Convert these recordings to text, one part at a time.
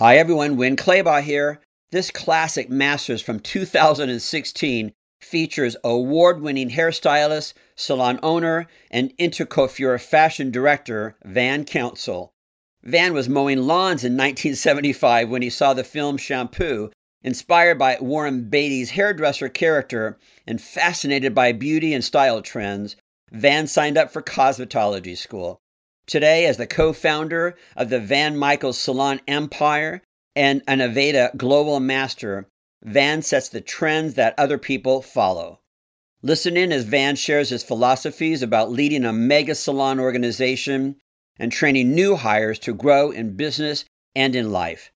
Hi everyone, Winn Claybaugh here. This classic Masters from 2016 features award winning hairstylist, salon owner, and intercoiffure fashion director Van Council. Van was mowing lawns in 1975 when he saw the film Shampoo, inspired by Warren Beatty's hairdresser character and fascinated by beauty and style trends. Van signed up for cosmetology school. Today, as the co founder of the Van Michaels Salon Empire and an Aveda Global Master, Van sets the trends that other people follow. Listen in as Van shares his philosophies about leading a mega salon organization and training new hires to grow in business and in life.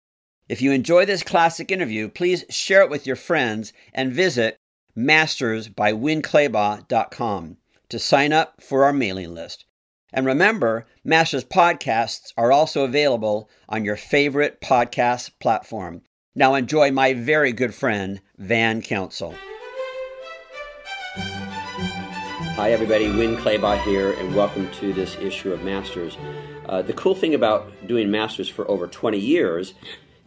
If you enjoy this classic interview, please share it with your friends and visit mastersbywinnclaybaugh.com to sign up for our mailing list. And remember, Masters podcasts are also available on your favorite podcast platform. Now enjoy my very good friend, Van Council. Hi, everybody. Winn Claybaugh here, and welcome to this issue of Masters. Uh, the cool thing about doing Masters for over 20 years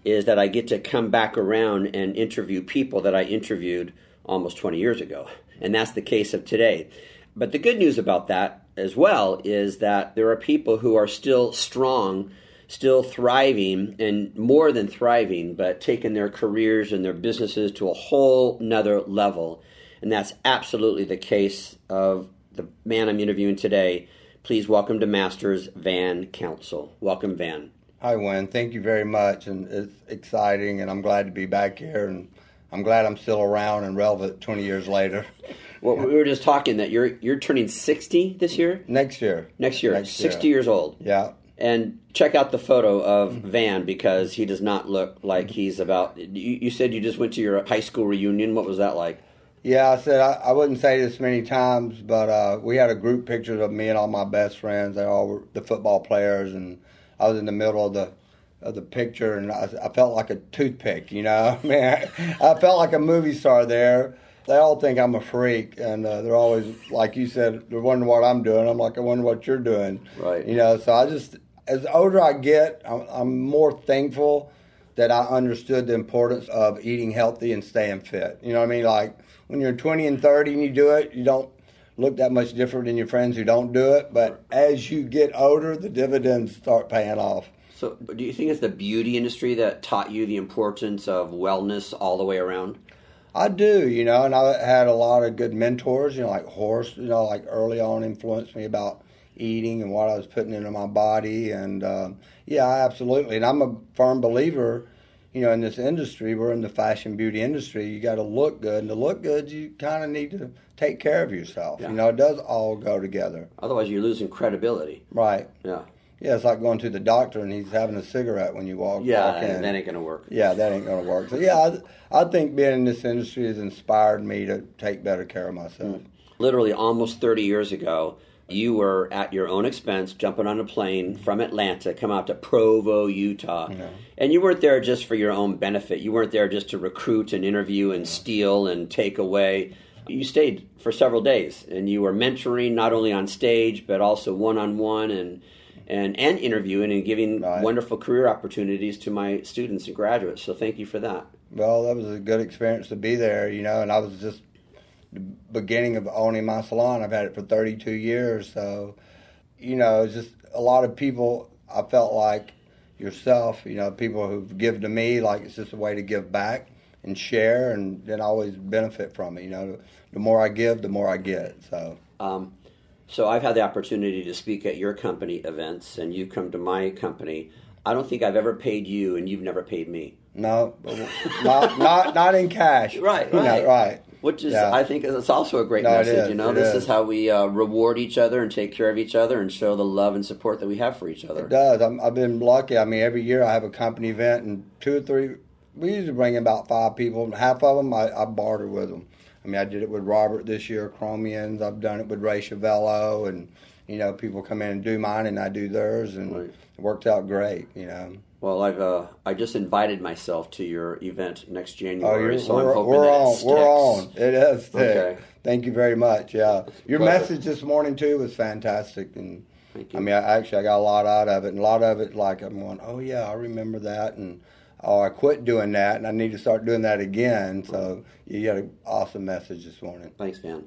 is that I get to come back around and interview people that I interviewed almost 20 years ago. And that's the case of today. But the good news about that as well is that there are people who are still strong, still thriving, and more than thriving, but taking their careers and their businesses to a whole nother level. And that's absolutely the case of the man I'm interviewing today. Please welcome to Masters Van Council. Welcome, Van. Hi, Winn. Thank you very much. And it's exciting, and I'm glad to be back here. And I'm glad I'm still around and relevant 20 years later. Well, we were just talking that you're you're turning 60 this year. Next year. Next year, Next 60 year. years old. Yeah. And check out the photo of Van because he does not look like he's about. You, you said you just went to your high school reunion. What was that like? Yeah, I said I, I wouldn't say this many times, but uh, we had a group picture of me and all my best friends. They all were the football players, and I was in the middle of the of the picture, and I, I felt like a toothpick. You know, man, I felt like a movie star there. They all think I'm a freak, and uh, they're always like you said. They're wondering what I'm doing. I'm like, I wonder what you're doing. Right. You know, so I just as older I get, I'm, I'm more thankful that I understood the importance of eating healthy and staying fit. You know what I mean? Like when you're 20 and 30 and you do it, you don't look that much different than your friends who don't do it. But as you get older, the dividends start paying off. So, do you think it's the beauty industry that taught you the importance of wellness all the way around? I do, you know, and I had a lot of good mentors, you know, like Horst, you know, like early on influenced me about eating and what I was putting into my body. And um, yeah, absolutely. And I'm a firm believer, you know, in this industry, we're in the fashion beauty industry, you got to look good. And to look good, you kind of need to take care of yourself. Yeah. You know, it does all go together. Otherwise, you're losing credibility. Right. Yeah. Yeah, it's like going to the doctor and he's having a cigarette when you walk, Yeah, walk in. that ain't gonna work. Yeah, that ain't going to work. So, yeah, I, I think being in this industry has inspired me to take better care of myself. Mm. Literally, almost 30 years ago, you were at your own expense jumping on a plane from Atlanta, come out to Provo, Utah, and you weren't there just for your own benefit. You weren't there just to recruit and interview and steal and take away. You stayed for several days, and you were mentoring not only on stage but also one on one and and and interviewing and giving Right. wonderful career opportunities to my students and graduates. So thank you for that. Well, that was a good experience to be there, you know, and I was just the beginning of owning my salon. I've had it for 32 years, so you know, it's just a lot of people. I felt like yourself, you know, people who've given to me, like it's just a way to give back and share, and then always benefit from it. You know, the more I give, the more I get. So Um, so I've had the opportunity to speak at your company events, and you've come to my company. I don't think I've ever paid you, and you've never paid me. no, not not not in cash. Right, right. right. Which is, Yeah. I think, it's also a great No, message. is, You know, this is. is. how we uh, reward each other and take care of each other and show the love and support that we have for each other. It does. I'm, I've been lucky. I mean, every year I have a company event, and two or three. We usually bring in about five people. and Half of them I, I barter with them. I mean, I did it with Robert this year, Cromeans. I've done it with Ray Civello, and you know, people come in and do mine, and I do theirs, and Right. it worked out great. You know. Well, I've uh, I just invited myself to your event next Oh, January, you're, so we're, I'm hoping we're that on. it sticks. We're on. It stick. Okay. Thank you very much. Yeah, your pleasure. message this morning too was fantastic, and. I mean, I actually I got a lot out of it, and a lot of it like I'm going, oh yeah, I remember that, and oh, I quit doing that and I need to start doing that again. So you got an awesome message this morning. Thanks, Van.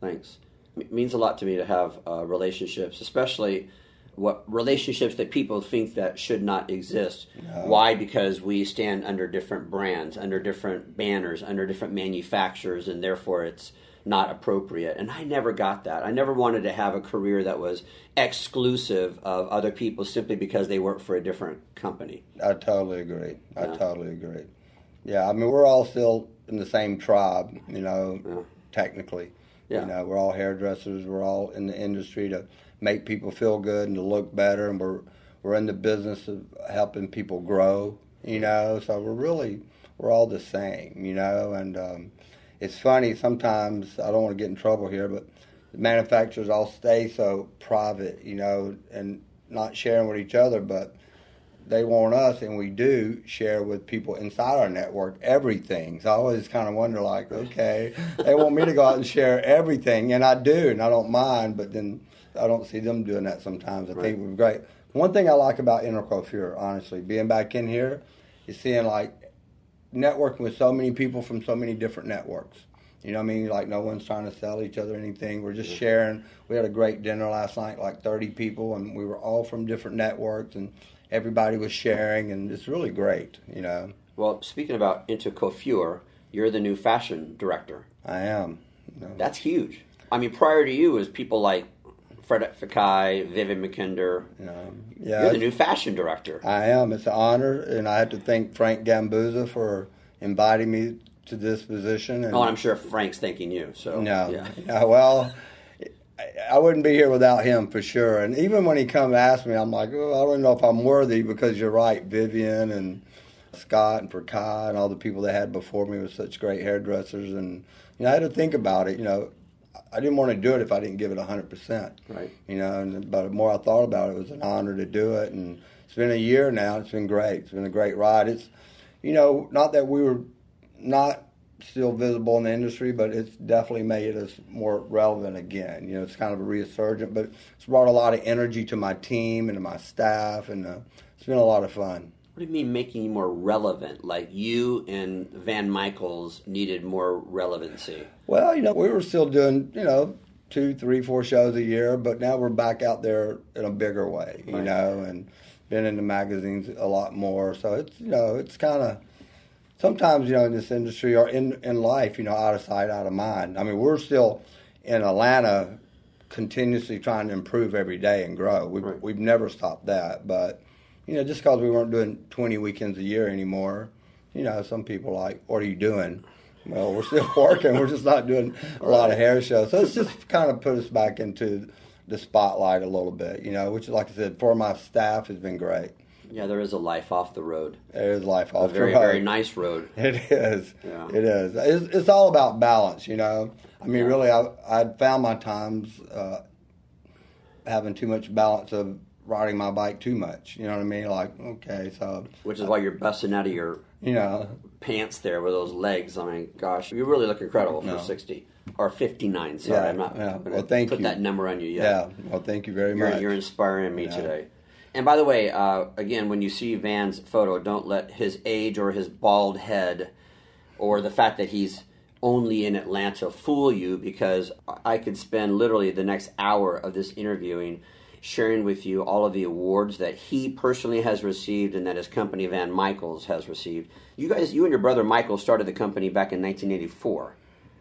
Thanks. It means a lot to me to have uh, relationships, especially what relationships that people think that should not exist. No. Why? Because we stand under different brands, under different banners, under different manufacturers, and therefore it's not appropriate. And I never got that. I never wanted to have a career that was exclusive of other people simply because they work for a different company. I totally agree. I totally agree. Yeah, I mean, we're all still in the same tribe, you know, yeah. technically. Yeah. You know, we're all hairdressers. We're all in the industry to make people feel good and to look better, and we're we're in the business of helping people grow. You know, so we're really we're all the same. You know, and um, it's funny sometimes. I don't want to get in trouble here, but the manufacturers all stay so private. You know, and not sharing with each other, but they want us, and we do share with people inside our network everything. So I always kind of wonder, like, okay, they want me to go out and share everything, and I do, and I don't mind. But then I don't see them doing that sometimes. I right. think we're great. One thing I like about Intercoiffure, honestly, being back in here, is seeing like networking with so many people from so many different networks. You know what I mean? Like no one's trying to sell each other anything. We're just sharing. We had a great dinner last night, like 30 people, and we were all from different networks, and everybody was sharing, and it's really great. You know. Well, speaking about Intercoiffure, you're the new fashion director. I am. No. That's huge. I mean, prior to you, was people like Fred Fakai, Vivienne Mackinder. Um, yeah, You're the new fashion director. I am. It's an honor, and I have to thank Frank Gambuzza for inviting me to this position. And oh, I'm sure Frank's thanking you. So no, yeah. well, I wouldn't be here without him for sure. And even when he come ask me, I'm like, oh, I don't know if I'm worthy because you're right, Vivienne and Scott and Fakai and all the people that had before me were such great hairdressers, and you know, I had to think about it. You know, I didn't want to do it if I didn't give it a 100%. Right. You know, and, but the more I thought about it, it was an honor to do it. And it's been a year now. It's been great. It's been a great ride. It's, you know, not that we were not still visible in the industry, but it's definitely made us more relevant again. You know, it's kind of a resurgent, but it's brought a lot of energy to my team and to my staff, and uh, it's been a lot of fun. What do you mean making you more relevant? Like you and Van Michaels needed more relevancy? Well, you know, we were still doing, you know, two, three, four shows a year, but now we're back out there in a bigger way, you right. know, and been in the magazines a lot more. So it's, you know, it's kind of sometimes, you know, in this industry or in, in life, you know, out of sight, out of mind. I mean, we're still in Atlanta continuously trying to improve every day and grow. We've, right. we've never stopped that, but you know, just because we weren't doing 20 weekends a year anymore, you know, some people like, what are you doing? Well, we're still working. we're just not doing a lot of hair shows. So it's just kind of put us back into the spotlight a little bit, you know, which, like I said, for my staff has been great. Yeah, there is a life off the road. There is life off a very, the road. Very nice road. It is. Yeah. It is. It's, it's all about balance, you know. I mean, yeah. really, I I found my times uh, having too much balance of riding my bike too much. You know what I mean? Like, okay, so which is why you're busting out of your you know pants there with those legs. I mean, gosh, you really look incredible no. for sixty or fifty nine. Sorry, yeah, I'm not. Yeah. Well, thank put you. that number on you yet. Yeah. Well, thank you very you're, much. You're inspiring me yeah. today. And by the way, uh, again, when you see Van's photo, don't let his age or his bald head or the fact that he's only in Atlanta fool you because I could spend literally the next hour of this interviewing sharing with you all of the awards that he personally has received and that his company Van Michaels has received. You guys, you and your brother Michael started the company back in 1984.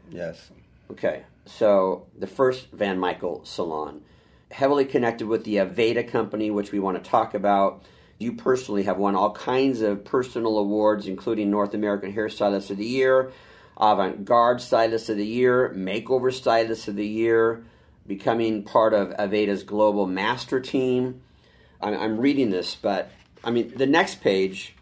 Yes. Okay, so the first Van Michael salon, heavily connected with the Aveda company, which we want to talk about. You personally have won all kinds of personal awards, including North American Hairstylist of the Year, Avant Garde Stylist of the Year, Makeover Stylist of the Year, becoming part of Aveda's global master team. I'm, reading this, but I mean, the next page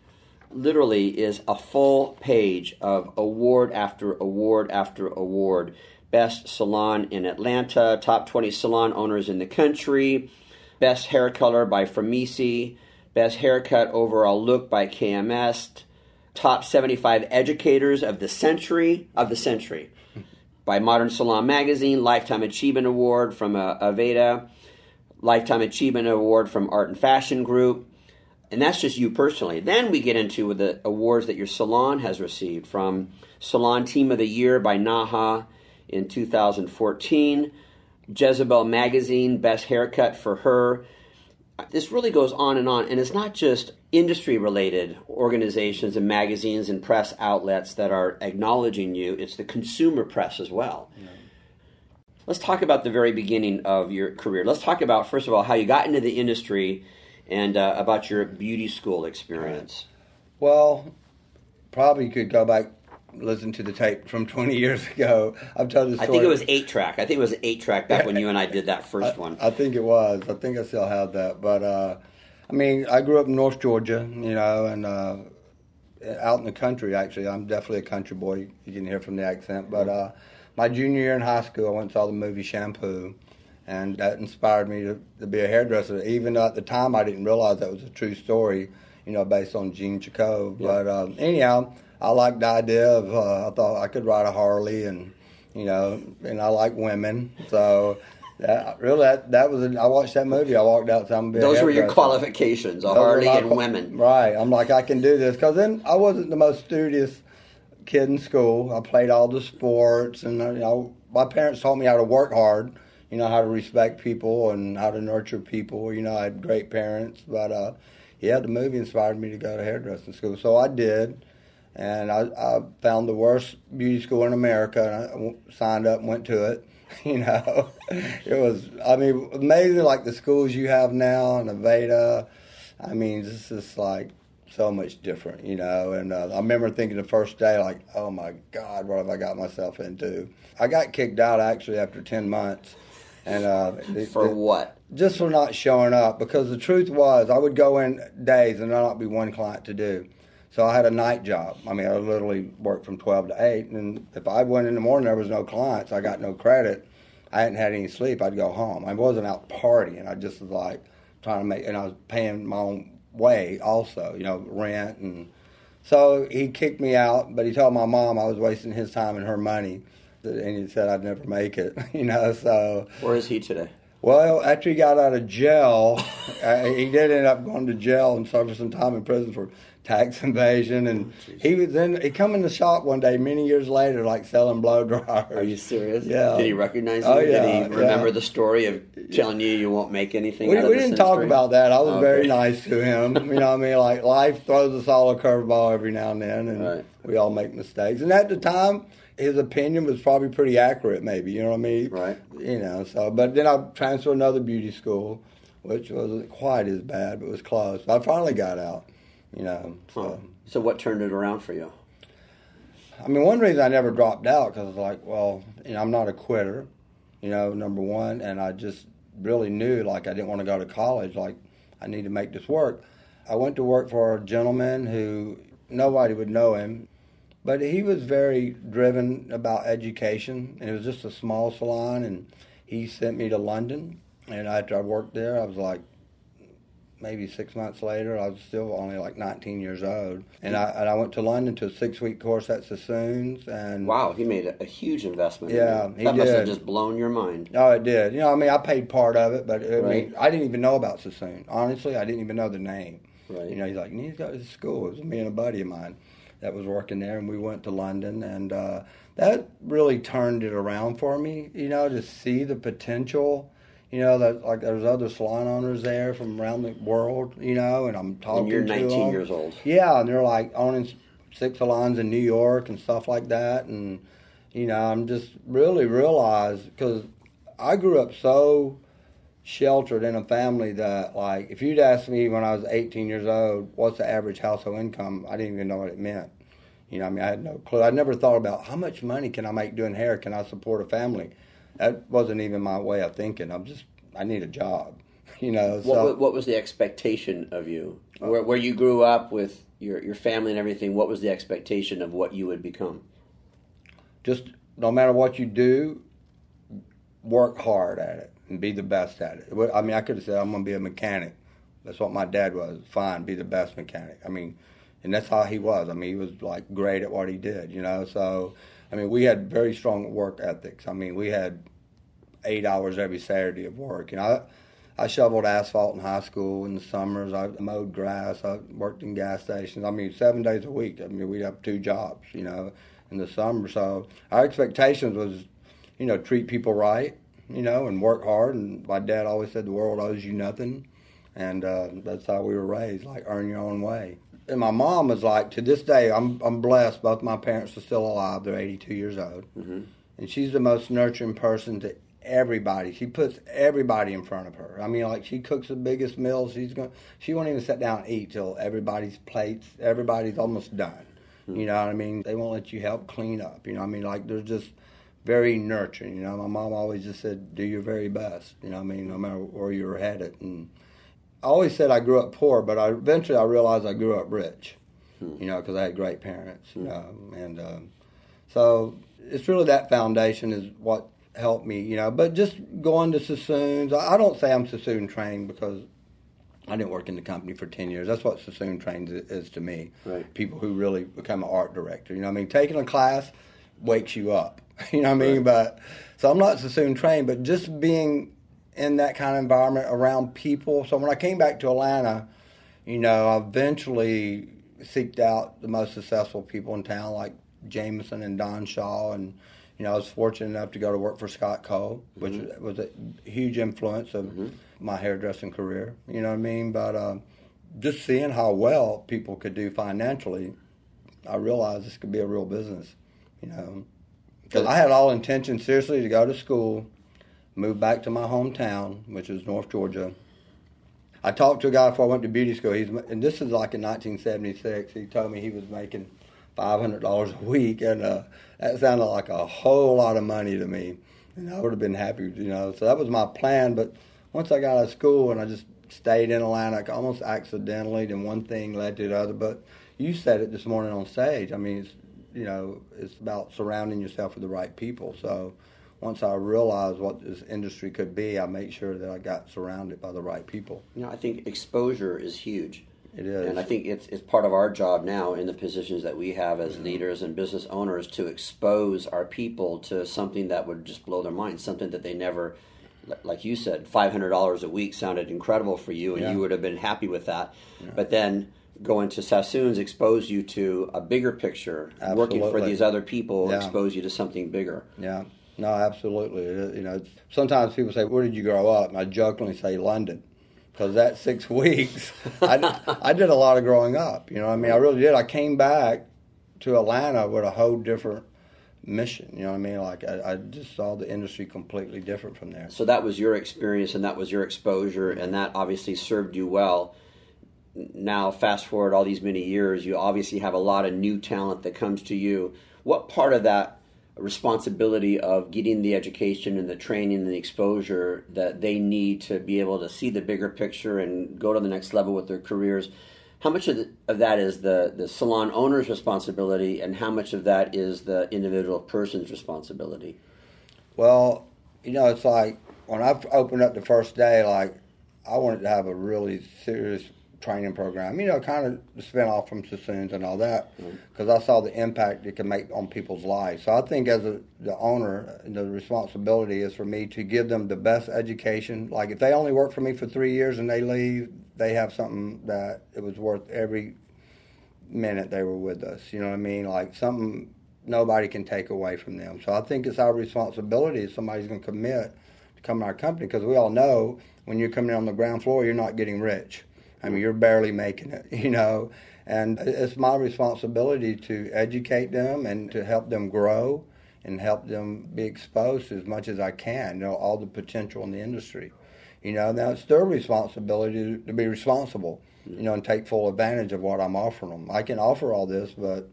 literally is a full page of award after award after award. Best salon in Atlanta, top 20 salon owners in the country, best hair color by Framesi, best haircut overall look by KMS, top 75 educators of the century of the century by Modern Salon Magazine, Lifetime Achievement Award from uh, Aveda, Lifetime Achievement Award from Art and Fashion Group, and that's just you personally. Then we get into the awards that your salon has received from Salon Team of the Year by NAHA in 2014, Jezebel Magazine Best Haircut for her. This really goes on and on, and it's not just industry related organizations and magazines and press outlets that are acknowledging you, it's the consumer press as well. Yeah. Let's talk about the very beginning of your career. Let's talk about, first of all, how you got into the industry and uh, about your beauty school experience. Well, probably could go back listen to the tape from 20 years ago. I've told the story. I think it was eight track. I think it was eight track back when you and I did that first I, one. I think it was. I think I still have that. But uh, I mean, I grew up in North Georgia, you know, and uh, out in the country. Actually, I'm definitely a country boy. You can hear from the accent. But uh, my junior year in high school, I went and saw the movie Shampoo and that inspired me to, to be a hairdresser. Even at the time, I didn't realize that was a true story, you know, based on Jean Chacon. Yeah. But um, anyhow, I liked the idea of uh, I thought I could ride a Harley, and you know, and I like women, so. That, really, that, that was. A, I watched that movie. I walked out. Those were your qualifications: a Harley and women. Right. I'm like, I can do this because then I wasn't the most studious kid in school. I played all the sports, and you know, my parents taught me how to work hard you know how to respect people and how to nurture people. You know, I had great parents, but uh, yeah, the movie inspired me to go to hairdressing school, so I did. And I, I found the worst beauty school in America, and I signed up and went to it. You know, it was I mean amazing like the schools you have now in Aveda. I mean, this is like so much different, you know. And uh, I remember thinking the first day, like, oh my God, what have I got myself into? I got kicked out actually after 10 months. And uh, for what? Just for not showing up. Because the truth was, I would go in days and there not be one client to do. So I had a night job. I mean, I literally worked from 12 to 8. And if I went in the morning, there was no clients. I got no credit. I hadn't had any sleep. I'd go home. I wasn't out partying. I just was like trying to make, and I was paying my own way also, you know, rent. And so he kicked me out, but he told my mom I was wasting his time and her money and he said I'd never make it. You know, so where is he today? Well, after he got out of jail, uh, he did end up going to jail and serving some time in prison for tax evasion. And oh, he was then he come in the shop one day many years later, like selling blow dryers. Are you serious? Yeah. Did he recognize oh, you? Oh, yeah, did he remember yeah. the story of telling you you won't make anything? We, we didn't talk about that. I was okay. very nice to him. you know, what I mean, like life throws us all a curveball every now and then, and right. we all make mistakes. And at the time his opinion was probably pretty accurate, maybe. You know what I mean? Right. You know. So, but then I transferred to another beauty school, which wasn't quite as bad, but was close. I finally got out. You know. Um, so. Huh. So what turned it around for you? I mean, one reason I never dropped out because I was like, well, you know, I'm not a quitter. You know, number one, and I just really knew like I didn't want to go to college. Like I need to make this work. I went to work for a gentleman who nobody would know him but he was very driven about education, and it was just a small salon. And he sent me to London, and after I worked there, I was like, maybe six months later, I was still only like 19 years old, and I and I went to London to a six week course at Sassoon's. And wow, he made a, a huge investment. Yeah, he that did. must have just blown your mind. Oh, it did. You know, I mean, I paid part of it, but I right. mean, I didn't even know about Sassoon. Honestly, I didn't even know the name. Right. You know, he's like, he's got his school. It was me and a buddy of mine that was working there, and we went to London, and uh, that really turned it around for me. You know, to see the potential. You know that like there's other salon owners there from around the world. You know, and I'm talking. And you're 19 them. years old. Yeah, and they're like owning six salons in New York and stuff like that, and you know, I'm just really realized because I grew up so sheltered in a family that like if you'd asked me when I was 18 years old what's the average household income I didn't even know what it meant you know I mean I had no clue I never thought about how much money can I make doing hair can I support a family that wasn't even my way of thinking I'm just I need a job you know so, what, what was the expectation of you uh, where, where you grew up with your, your family and everything what was the expectation of what you would become just no matter what you do work hard at it and be the best at it. I mean, I could have said I'm going to be a mechanic. That's what my dad was. Fine, be the best mechanic. I mean, and that's how he was. I mean, he was like great at what he did, you know. So, I mean, we had very strong work ethics. I mean, we had eight hours every Saturday of work. You know, I, I shoveled asphalt in high school in the summers. I mowed grass. I worked in gas stations. I mean, seven days a week. I mean, we'd have two jobs, you know, in the summer. So our expectations was, you know, treat people right, you know, and work hard. And my dad always said the world owes you nothing, and uh, that's how we were raised, like earn your own way. And my mom was like, to this day, I'm I'm blessed. Both my parents are still alive. They're 82 years old, mm-hmm. and she's the most nurturing person to everybody. She puts everybody in front of her. I mean, like she cooks the biggest meals. She's going. She won't even sit down and eat till everybody's plates. Everybody's almost done. You know what I mean? They won't let you help clean up. You know what I mean? Like they're just very nurturing. You know, my mom always just said, "Do your very best." You know what I mean? No matter where you're headed. And I always said I grew up poor, but I eventually I realized I grew up rich. Hmm. You know, because I had great parents. You know, and um, so it's really that foundation is what helped me, you know. But just going to Sassoons, I don't say I'm Sassoon trained because I didn't work in the company for 10 years. That's what Sassoon trained is to me. Right. People who really become an art director. You know I mean? Taking a class wakes you up. You know what I mean? Right. But so I'm not Sassoon trained, but just being in that kind of environment around people. So when I came back to Atlanta, you know, I eventually seeked out the most successful people in town like Jameson and Don Shaw and you know, I was fortunate enough to go to work for Scott Cole, which mm-hmm. was a huge influence of mm-hmm. my hairdressing career. You know what I mean? But um, just seeing how well people could do financially, I realized this could be a real business. You know, because I had all intention seriously to go to school, move back to my hometown, which is North Georgia. I talked to a guy before I went to beauty school. He's and this is like in 1976. He told me he was making five hundred dollars a week, and uh, that sounded like a whole lot of money to me. And I would have been happy, you know. So that was my plan. But once I got out of school and I just stayed in Atlanta, almost accidentally, then one thing led to the other. But you said it this morning on stage. I mean, it's, you know, it's about surrounding yourself with the right people. So once I realized what this industry could be, I made sure that I got surrounded by the right people. You know, I think exposure is huge. It is. And I think it's, it's part of our job now in the positions that we have as leaders and business owners to expose our people to something that would just blow their mind, something that they never, like you said, $500 a week sounded incredible for you and yeah. you would have been happy with that. Yeah. But then going to Sassoons expose you to a bigger picture. Absolutely. Working for these other people yeah. expose you to something bigger. Yeah. No, absolutely. You know, sometimes people say, "Where did you grow up?" And I jokingly say, "London." Because that six weeks, I, I did a lot of growing up. You know, I mean, I really did. I came back to Atlanta with a whole different mission. You know what I mean? Like I, I, just saw the industry completely different from there. So that was your experience, and that was your exposure, and that obviously served you well. Now, fast forward all these many years, you obviously have a lot of new talent that comes to you. What part of that responsibility of getting the education and the training and the exposure that they need to be able to see the bigger picture and go to the next level with their careers. How much of, the, of that is the, the salon owner's responsibility, and how much of that is the individual person's responsibility? Well, you know, it's like when I opened up the first day, like I wanted to have a really serious training program, you know, kind of spin off from Sassoons and all that, because mm-hmm. I saw the impact it can make on people's lives. So I think as a, the owner, the responsibility is for me to give them the best education. Like if they only work for me for three years and they leave, they have something that it was worth every minute they were with us. You know what I mean? Like something nobody can take away from them. So I think it's our responsibility if somebody's going to commit to come to our company, because we all know when you're coming in on the ground floor, you're not getting rich I mean, you're barely making it, you know. And it's my responsibility to educate them and to help them grow and help them be exposed as much as I can, you know, all the potential in the industry. You know, now it's their responsibility to, be responsible, you know, and take full advantage of what I'm offering them. I can offer all this, but,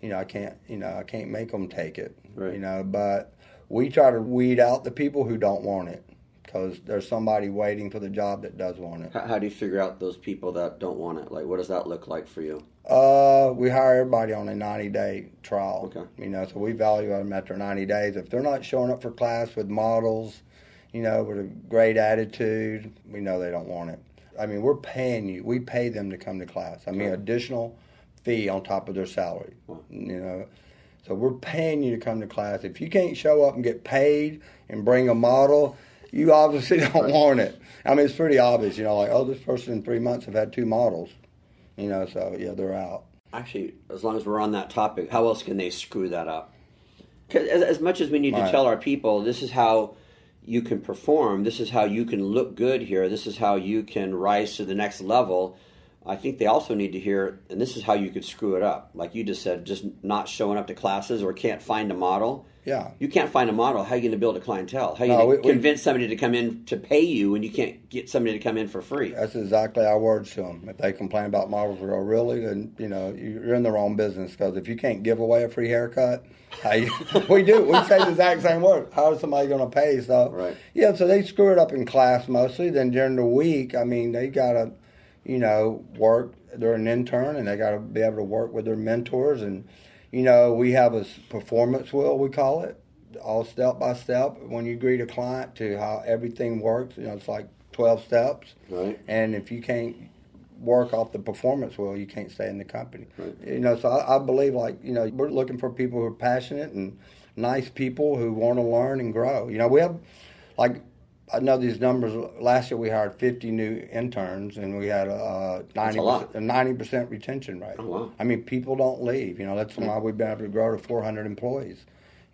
you know, I can't, you know, I can't make them take it, right. you know, but we try to weed out the people who don't want it because there's somebody waiting for the job that does want it. How, how, do you figure out those people that don't want it? Like, what does that look like for you? Uh, we hire everybody on a 90 day trial. Okay. You know, so we value them after 90 days. If they're not showing up for class with models, you know, with a great attitude, we know they don't want it. I mean, we're paying you. We pay them to come to class. I mean, additional fee on top of their salary. You know, so we're paying you to come to class. If you can't show up and get paid and bring a model, you obviously don't want it. I mean, it's pretty obvious, you know, like, oh, this person in three months have had two models, you know, so yeah, they're out. Actually, as long as we're on that topic, how else can they screw that up? 'Cause as, as much as we need to tell our people, this is how you can perform, this is how you can look good here, this is how you can rise to the next level. I think they also need to hear, and this is how you could screw it up. Like you just said, just not showing up to classes or can't find a model. Yeah. You can't find a model. How are you going to build a clientele? How are you No, going we- to we- convince somebody to come in to pay you when you can't get somebody to come in for free? That's exactly our words to them. If they complain about models, we go, really? Then, you know, you're in the wrong business because if you can't give away a free haircut, how you, we do. We say the exact same word. How is somebody going to pay? So, Right. yeah, so they screw it up in class mostly. Then during the week, I mean, they got to, you know, work. They're an intern and they got to be able to work with their mentors. And, you know, we have a performance wheel, we call it, all step by step. When you greet a client to how everything works, you know, it's like 12 steps. Right. And if you can't work off the performance wheel, you can't stay in the company. Right. You know, so I, I believe like you know we're looking for people who are passionate and nice people who want to learn and grow. You know, we have like I know these numbers. Last year we hired 50 new interns and we had a That's a lot. 90 percent retention rate. Oh, wow. I mean, people don't leave. You know, that's why we've been able to grow to 400 employees.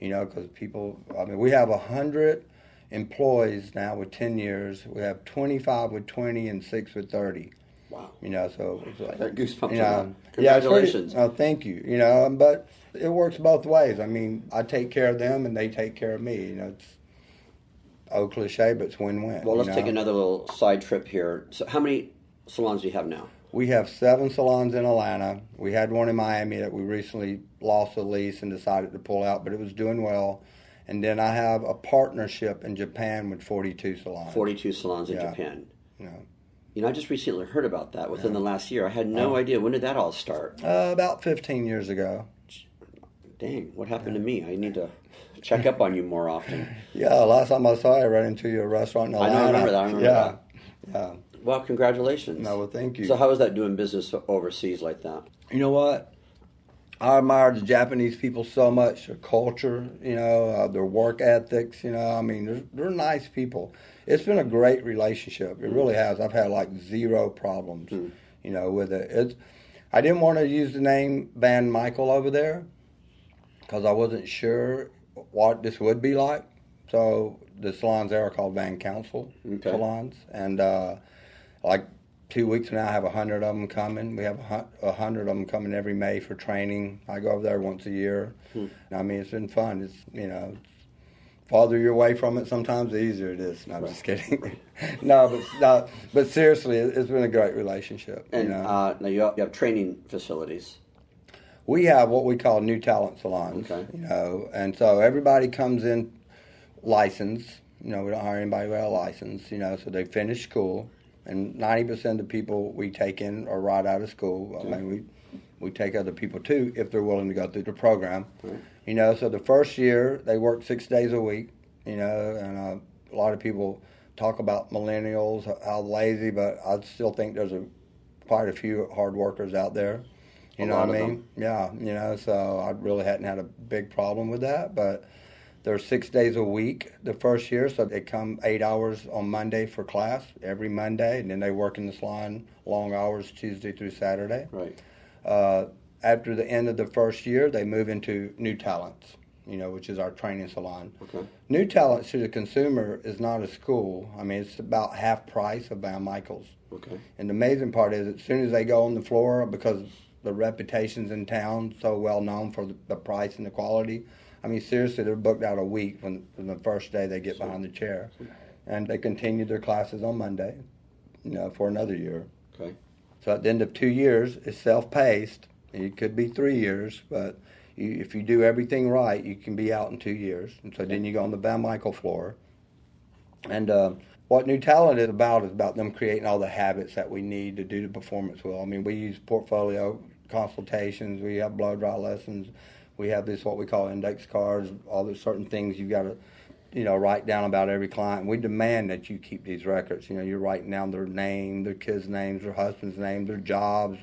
You know, because people. I mean, we have hundred employees now with 10 years. We have 25 with 20 and six with 30. Wow. You know, so it's like, I got goosebumps you know, that. yeah, pretty- Congratulations. oh, thank you. You know, but it works both ways. I mean, I take care of them and they take care of me. You know, it's old cliche, but it's win-win. Well, let's know? take another little side trip here. So, how many salons do you have now? We have seven salons in Atlanta. We had one in Miami that we recently lost the lease and decided to pull out, but it was doing well. And then I have a partnership in Japan with 42 salons. 42 salons in Yeah. Japan. You know, You know, I just recently heard about that within the last year. I had no idea. When did that all start? uh, about 15 years ago. Dang, what happened to me? I need to check up on you more often. Yeah, last time I saw you, I ran into your restaurant in I know, I remember that, I remember yeah. Yeah. Well, congratulations. No, well, thank you. So, how is that doing business overseas like that? You know what? I admire the Japanese people so much. Their culture, you know, uh, their work ethics. You know, I mean, they're, they're nice people. It's been a great relationship. It really has. I've had like zero problems, you know, with it. It's. I didn't want to use the name Van Michael over there because I wasn't sure what this would be like. So the salons there are called Van Council Okay. salons, and uh, like two weeks from now, I have a hundred of them coming. We have a hundred of them coming every May for training. I go over there once a year. I mean, it's been fun. It's you know, farther you're away from it, sometimes the easier it is. No, I'm just kidding. no, but no, but seriously, it- it's been a great relationship. And you know? uh, now you have, you have training facilities. We have what we call new talent salons. Okay. You know, and so everybody comes in licensed. You know, we don't hire anybody without a license. You know, so they finish school, and ninety percent of the people we take in are right out of school. I mean, we we take other people too if they're willing to go through the program. Right. You know, so the first year they work six days a week. You know, and uh, a lot of people talk about millennials how lazy, but I still think there's a quite a few hard workers out there. You A know what I mean? Yeah, you know, so I really hadn't had a big problem with that, but they're six days a week the first year, so they come eight hours on Monday for class every Monday, and then they work in the salon long hours Tuesday through Saturday. Right. Uh, after the end of the first year, they move into New Talents, you know, which is our training salon. Okay. New Talents to the consumer is not a school. I mean, it's about half price of Van Michaels. Okay. And the amazing part is, as soon as they go on the floor, because the reputation's in town so well known for the, the price and the quality. I mean, seriously, they're booked out a week when, when the first day they get behind the chair, and they continue their classes on Monday, you know, for another year. Okay. So at the end of two years, it's self-paced. It could be three years, but you, if you do everything right, you can be out in two years. And so then you go on the Van Michael floor. And uh, what New Talent is about is about them creating all the habits that we need to do the performance well. I mean, we use portfolio consultations, we have blow dry lessons, we have this what we call index cards, all the certain things you've got to you know, write down about every client. We demand that you keep these records. You know, you're writing down their name, their kids' names, their husband's name, their jobs.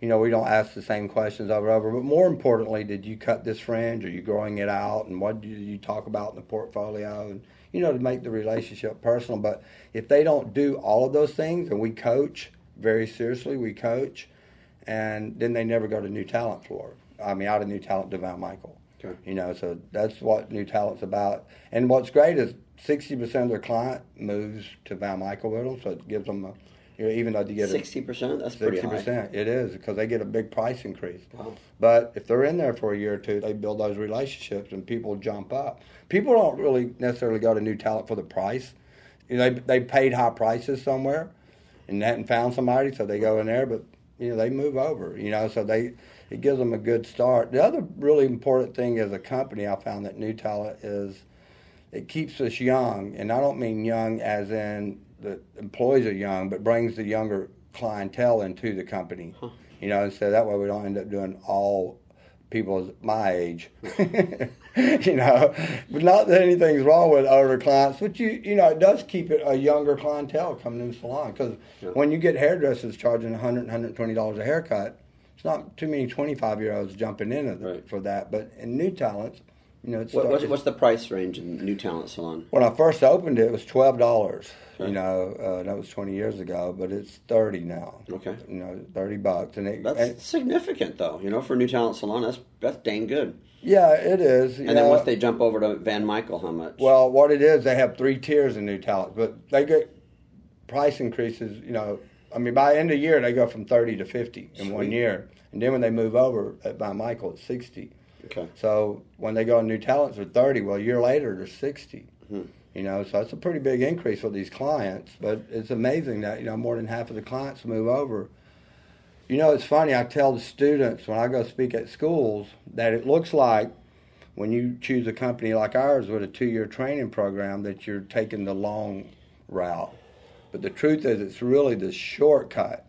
You know, we don't ask the same questions over and over. But more importantly, did you cut this fringe? Are you growing it out? And what do you talk about in the portfolio? And you know, to make the relationship personal. But if they don't do all of those things, and we coach very seriously, we coach, and then they never go to new talent floor. I mean, out of new talent to Van Michael. Okay. You know, so that's what new talent's about. And what's great is sixty percent of their client moves to Van Michael with them, so it gives them a, you know, even though you get Sixty percent. That's pretty sixty high. percent, it is because they get a big price increase. Wow. But if they're in there for a year or two, they build those relationships and people jump up. People don't really necessarily go to new talent for the price. You know, they they paid high prices somewhere and hadn't found somebody, so they go in there. But you know, they move over. You know, so they it gives them a good start. The other really important thing as a company, I found that new talent is it keeps us young, and I don't mean young as in the employees are young, but brings the younger clientele into the company. You know, and so that way we don't end up doing all people my age. you know, but not that anything's wrong with older clients, but you you know it does keep it a younger clientele coming in the salon because Yeah. when you get hairdressers charging 100 120 dollars a haircut, it's not too many 25 year olds jumping in Right. for that. But in new talents, you know, What, what's, what's the price range in New Talent Salon? when I first opened it, it was twelve dollars. Okay. You know, uh, that was twenty years ago, but it's thirty now. Okay. You know, thirty bucks, and it. That's and- significant, though. You know, for New Talent Salon, that's that's dang good. yeah, it is. And then once they jump over to Van Michael, how much? Well, what it is, they have three tiers in new talent, but they get price increases. You know, I mean, by end of year, they go from thirty to fifty in one year, and then when they move over at Van Michael, it's sixty. Okay. So when they go on new talents, they're thirty. Well, a year later, they're 60 Hmm. You know, so it's a pretty big increase with these clients. But it's amazing that you know more than half of the clients move over. You know, it's funny. I tell the students when I go speak at schools that it looks like when you choose a company like ours with a two-year training program that you're taking the long route. But the truth is, it's really the shortcut.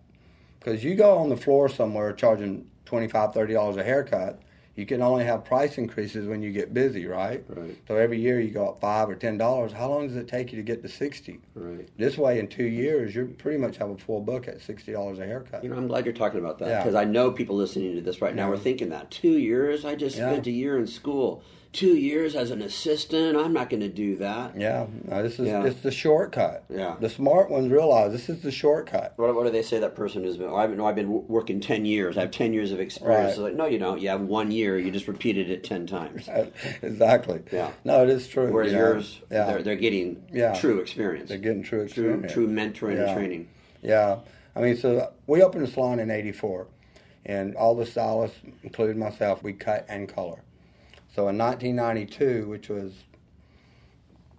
Because you go on the floor somewhere charging $25, $30 a haircut, you can only have price increases when you get busy, right? Right. So every year you go up five or ten dollars. How long does it take you to get to sixty? Right. This way, in two years, you pretty much have a full book at sixty dollars a haircut. You know, I'm glad you're talking about that Yeah. because I know people listening to this right now Yeah. are thinking that two years. I just Yeah. spent a year in school. Two years as an assistant. I'm not going to do that. yeah, no, this is Yeah. it's the shortcut. Yeah. The smart ones realize this is the shortcut. What, what do they say that person has been? Oh, I've, no, I've been working 10 years. I have 10 years of experience. Right. It's like, no, you don't. You have one year. You just repeated it 10 times. exactly. Yeah. No, it is true. Whereas you know. yours, yeah, they're, they're getting Yeah. true experience. they're getting true true, true mentoring Yeah. and training. Yeah, I mean, so we opened the salon in '84, and all the stylists, including myself, we cut and color. So in 1992, which was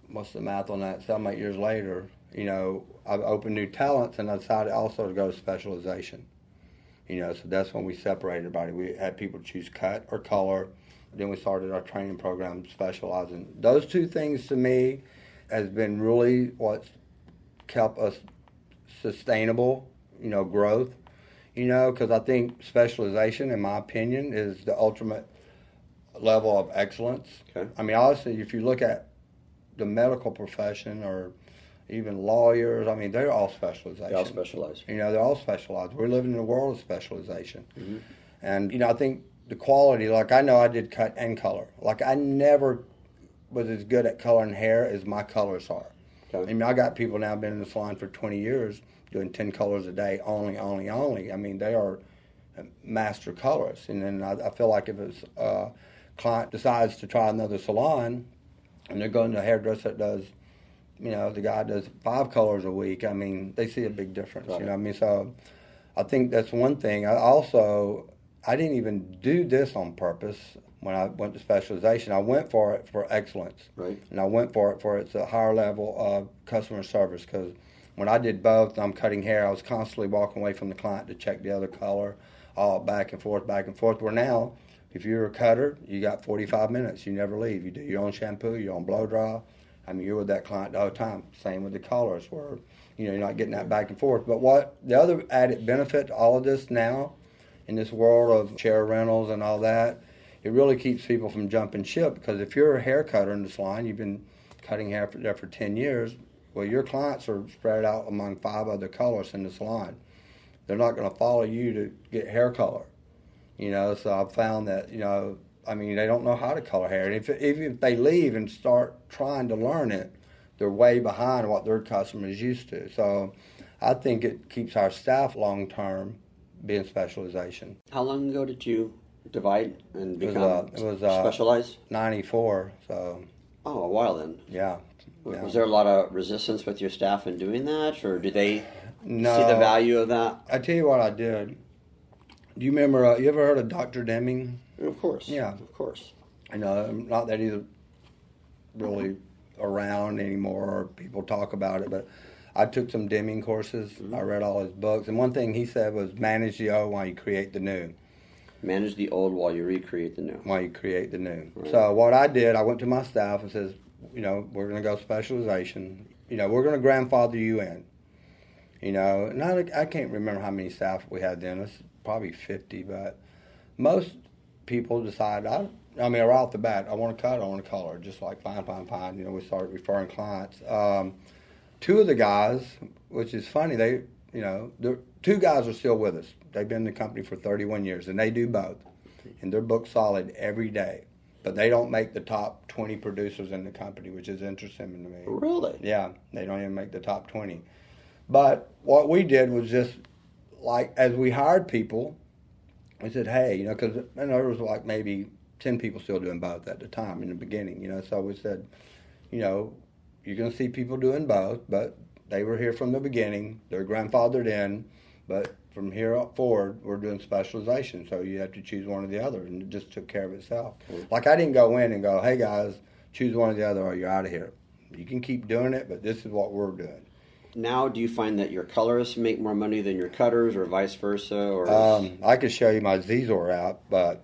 what's the math on that? Seven, eight years later, you know, I opened new talents, and I decided also to go to specialization. You know, so that's when we separated everybody. We had people choose cut or color. Then we started our training program specializing. Those two things to me has been really what's kept us sustainable, you know, growth, you know, because I think specialization, in my opinion, is the ultimate level of excellence. Okay. I mean, honestly, if you look at the medical profession or even lawyers, I mean, they're all specialization. They all specialize. You know, they're all specialized. We're living in a world of specialization. Mhm. And, you know, I think the quality, like I know I did cut and color. Like I never was as good at coloring hair as my colors are. I mean, I got people now been in the salon for 20 years doing 10 colors a day, only, only, only. I mean, they are master colorists. And then I, I feel like if it's a client decides to try another salon and they're going to a hairdresser that does, you know, the guy does five colors a week, I mean, they see a big difference. Right. You know what I mean? So I think that's one thing. I also, I didn't even do this on purpose when I went to specialization. I went for it for excellence Right. and I went for it for its a higher level of customer service because when I did both, I'm cutting hair. I was constantly walking away from the client to check the other color, all back and forth, back and forth. Where now, if you're a cutter, you got 45 minutes. You never leave. You do your own shampoo, your own blow dry. I mean, you're with that client all the whole time. Same with the colors, where you know you're not getting that back and forth. But what the other added benefit to all of this now, in this world of chair rentals and all that, it really keeps people from jumping ship because if you're a hair cutter in the salon, you've been cutting hair for, there for 10 years, well, your clients are spread out among five other colors in the salon. They're not going to follow you to get hair color. You know, so I've found that, you know, I mean, they don't know how to color hair. And if, even if they leave and start trying to learn it, they're way behind what their customers used to. So I think it keeps our staff long term being specialization. How long ago did you divide and It was, become uh, it was, uh, specialized? 94, so Oh, a while then. yeah. yeah. Was there a lot of resistance with your staff in doing that, or did they no, see the value of that? I tell you what I did. Do you remember, uh, you ever heard of Dr. Deming? Of course. Yeah. Of course. you know, not that he's really around anymore or people talk about it, but I took some Deming courses. I read all his books, and one thing he said was manage the old while you create the new. Manage the old while you recreate the new. While you create the new. Right. So what I did, I went to my staff and says, you know, we're going to go specialization. You know, we're going to grandfather you in. You know, and I, I can't remember how many staff we had then. It's probably fifty, but most people decide I I mean right off the bat I want to cut I want to color just like fine fine fine you know we start referring clients um, two of the guys which is funny they you know the two guys are still with us they've been in the company for 31 years and they do both and they're booked solid every day but they don't make the top 20 producers in the company which is interesting to me Really? yeah, they don't even make the top 20. But what we did was just like, as we hired people, we said, hey, you know, because there was like maybe 10 people still doing both at the time in the beginning, you know. So we said, you know, you're going to see people doing both, but they were here from the beginning. They're grandfathered in, but from here up forward, we're doing specialization. So you have to choose one or the other, and it just took care of itself. Mm-hmm. Like I didn't go in and go, hey guys, choose one or the other, or you're out of here. You can keep doing it, but this is what we're doing. Now, do you find that your colorists make more money than your cutters, or vice versa? Or Um, I could show you my Zezor app, but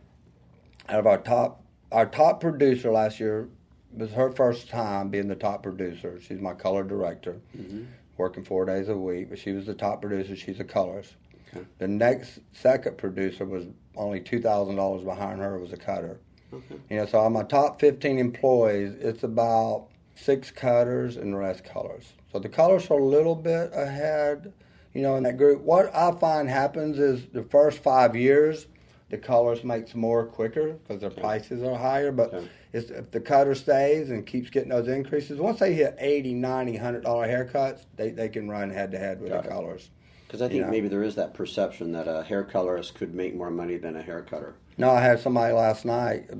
out of our top, our top producer last year was her first time being the top producer. She's my color director, Mhm. working four days a week. But she was the top producer. She's a colorist. Okay. The next second producer was only two thousand dollars behind her. Was a cutter. Okay. You know, so on my top fifteen employees, it's about six cutters and the rest colors. So the colors are a little bit ahead, you know, in that group. What I find happens is the first five years, the colors makes more quicker because their Okay. prices are higher. But Okay. if the cutter stays and keeps getting those increases, once they hit 80 90 100 dollar haircuts, they, they can run head to head with Got the it. colors. Because I think Yeah. maybe there is that perception that a hair colorist could make more money than a hair cutter. No, I had somebody last night,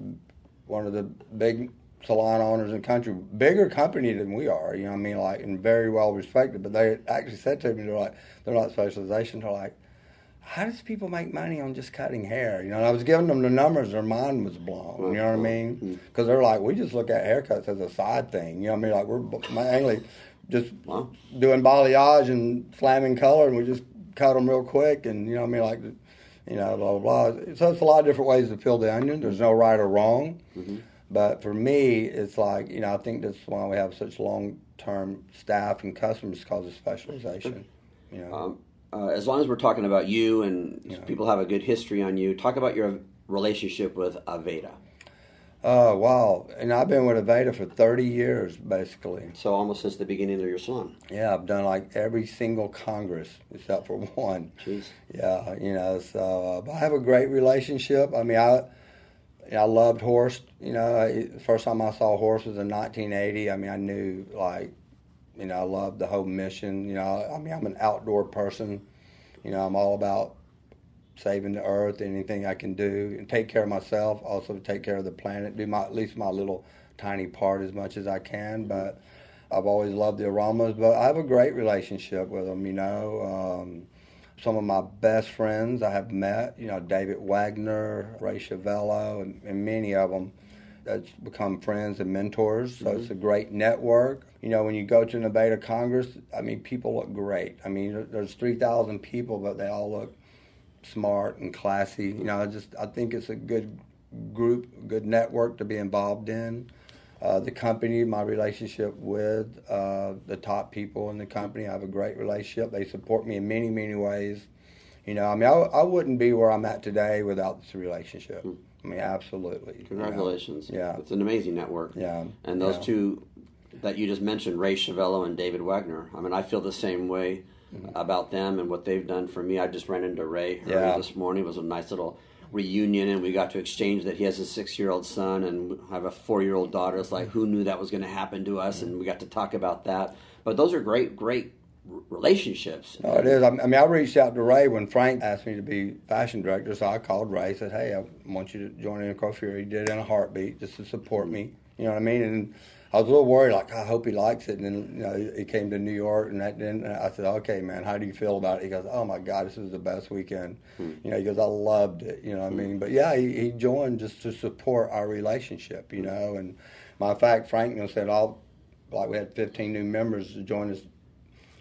one of the big salon owners in the country, bigger company than we are, you know what I mean, like, and very well respected. But they actually said to me, they're like, they're not specialization. They're like, how does people make money on just cutting hair? You know, and I was giving them the numbers, their mind was blown. You know what I mean? Because they're like, we just look at haircuts as a side thing. You know what I mean? Like, we're mainly just Wow. doing balayage and slamming color, and we just cut them real quick, and you know what I mean, like, you know, blah blah blah. So it's a lot of different ways to peel the onion. There's no right or wrong, Mhm. But for me, it's like you know, I think that's why we have such long term staff and customers because of specialization. You know, Um, uh, as long as we're talking about you and Yeah. people have a good history on you, talk about your relationship with Aveda. oh wow, and I've been with Aveda for 30 years basically. So almost since the beginning of your salon. Yeah, I've done like every single Congress except for one. Jeez. Yeah, you know, so uh, but I have a great relationship. I mean, I I loved Horst. You know, I, the first time I saw Horst was in 1980. I mean, I knew like, you know, I loved the whole mission. You know, I mean, I'm an outdoor person. You know, I'm all about saving the earth, anything I can do, and take care of myself. Also, take care of the planet. Do my at least my little tiny part as much as I can. But I've always loved the aromas. But I have a great relationship with them. You know. Um, some of my best friends I have met, you know, David Wagner, Ray Civello, and, and many of them that's become friends and mentors. So mm-hmm. it's a great network. You know, when you go to an Aveda Congress, I mean, people look great. I mean, there's 3,000 people, but they all look smart and classy. You know, I just I think it's a good group, good network to be involved in. Uh, the company, my relationship with uh, the top people in the company, I have a great relationship. They support me in many, many ways. You know, I mean, I, I wouldn't be where I'm at today without this relationship. I mean, absolutely. you know. Congratulations. Yeah. It's an amazing network. Yeah. And those yeah. two that you just mentioned, Ray Civello and David Wagner. I mean, I feel the same way about them and what they've done for me. I just ran into Ray Mm-hmm. Yeah. this morning. It was a nice little reunion and we got to exchange that he has a six year old son and I have a four year old daughter. It's like who knew that was going to happen to us, and we got to talk about that. But those are great, great relationships. No, it is. I mean, I reached out to Ray when Frank asked me to be fashion director, so I called Ray. Said, "Hey, I want you to join Intercoiffure." He did it in a heartbeat, just to support me. You know what I mean? And I was a little worried, like I hope he likes it. And then you know, he came to New York, and that then I said, "Okay, man, how do you feel about it?" He goes, "Oh my God, this is the best weekend." Hmm. You know, he goes, "I loved it." You know what hmm. I mean? But yeah, he, he joined just to support our relationship. You know, and my fact, Frank you know, said, "I'll." Like we had 15 new members to join us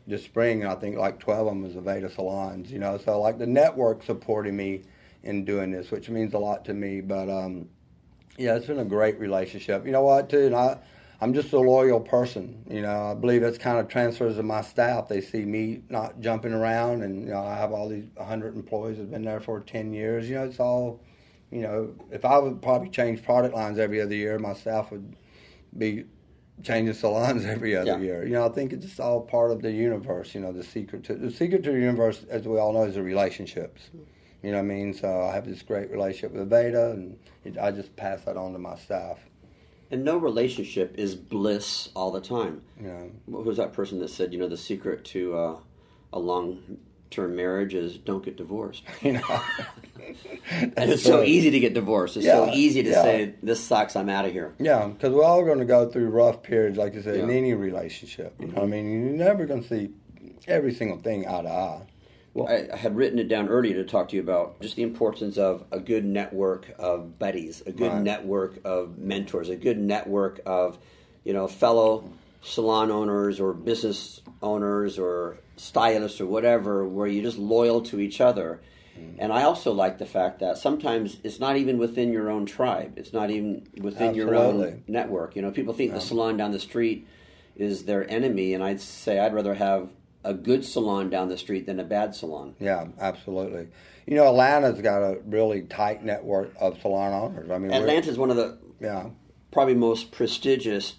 this spring, and I think like 12 of them was Aveda salons. You know, so like the network supporting me in doing this, which means a lot to me. But um, yeah, it's been a great relationship. You know what, too, and I. I'm just a loyal person, you know. I believe it's kind of transfers to my staff. They see me not jumping around, and you know, I have all these 100 employees that've been there for 10 years. You know, it's all, you know. If I would probably change product lines every other year, my staff would be changing salons every other yeah. year. You know, I think it's just all part of the universe. You know, the secret to the secret to the universe, as we all know, is the relationships. You know what I mean? So I have this great relationship with Aveda, and it, I just pass that on to my staff. And no relationship is bliss all the time. Yeah. What was that person that said, you know, the secret to uh, a long term marriage is don't get divorced. You know, and it's so easy to get divorced. It's yeah, so easy to yeah. say this sucks. I'm out of here. Yeah, because we're all going to go through rough periods, like you said, yeah. in any relationship. You know, what I mean, you're never going to see every single thing eye to eye. Well, I, had written it down earlier to talk to you about just the importance of a good network of buddies, a good right. network of mentors, a good network of, you know, fellow salon owners or business owners or stylists or whatever, where you're just loyal to each other. Mm-hmm. And I also like the fact that sometimes it's not even within your own tribe. It's not even within Absolutely. your own network. You know, people think yeah. the salon down the street is their enemy, and I'd say I'd rather have a good salon down the street than a bad salon. Yeah, absolutely. You know, Atlanta's got a really tight network of salon owners. I mean, Atlanta's one of the yeah probably most prestigious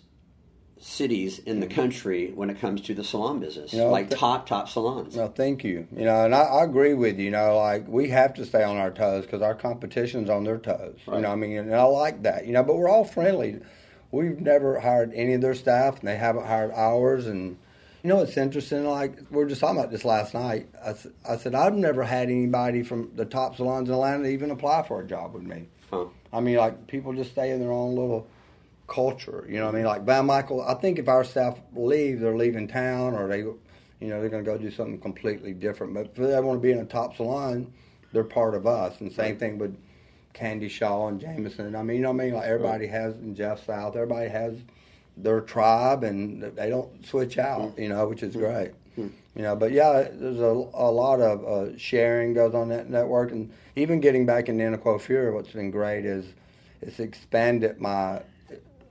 cities in the mm-hmm. country when it comes to the salon business, you know, like th- top top salons. No, thank you. You know, and I, I, agree with you. You know, like we have to stay on our toes because our competition's on their toes. Right. You know, I mean, and I like that. You know, but we're all friendly. We've never hired any of their staff, and they haven't hired ours. And you know, it's interesting. Like we are just talking about this last night. I, I said I've never had anybody from the top salons in Atlanta even apply for a job with me. Huh. I mean, like people just stay in their own little culture. You know what I mean? Like Van Michael, I think if our staff leave, they're leaving town or they, you know, they're going to go do something completely different. But if they want to be in a top salon, they're part of us. And same thing with Candy Shaw and Jamison. I mean, you know what I mean? Like everybody has in Jeff South, everybody has their tribe and they don't switch out, you know, which is great. You know, but yeah, there's a, a lot of uh, sharing goes on that network, and even getting back into Intercoiffure, what's been great is it's expanded my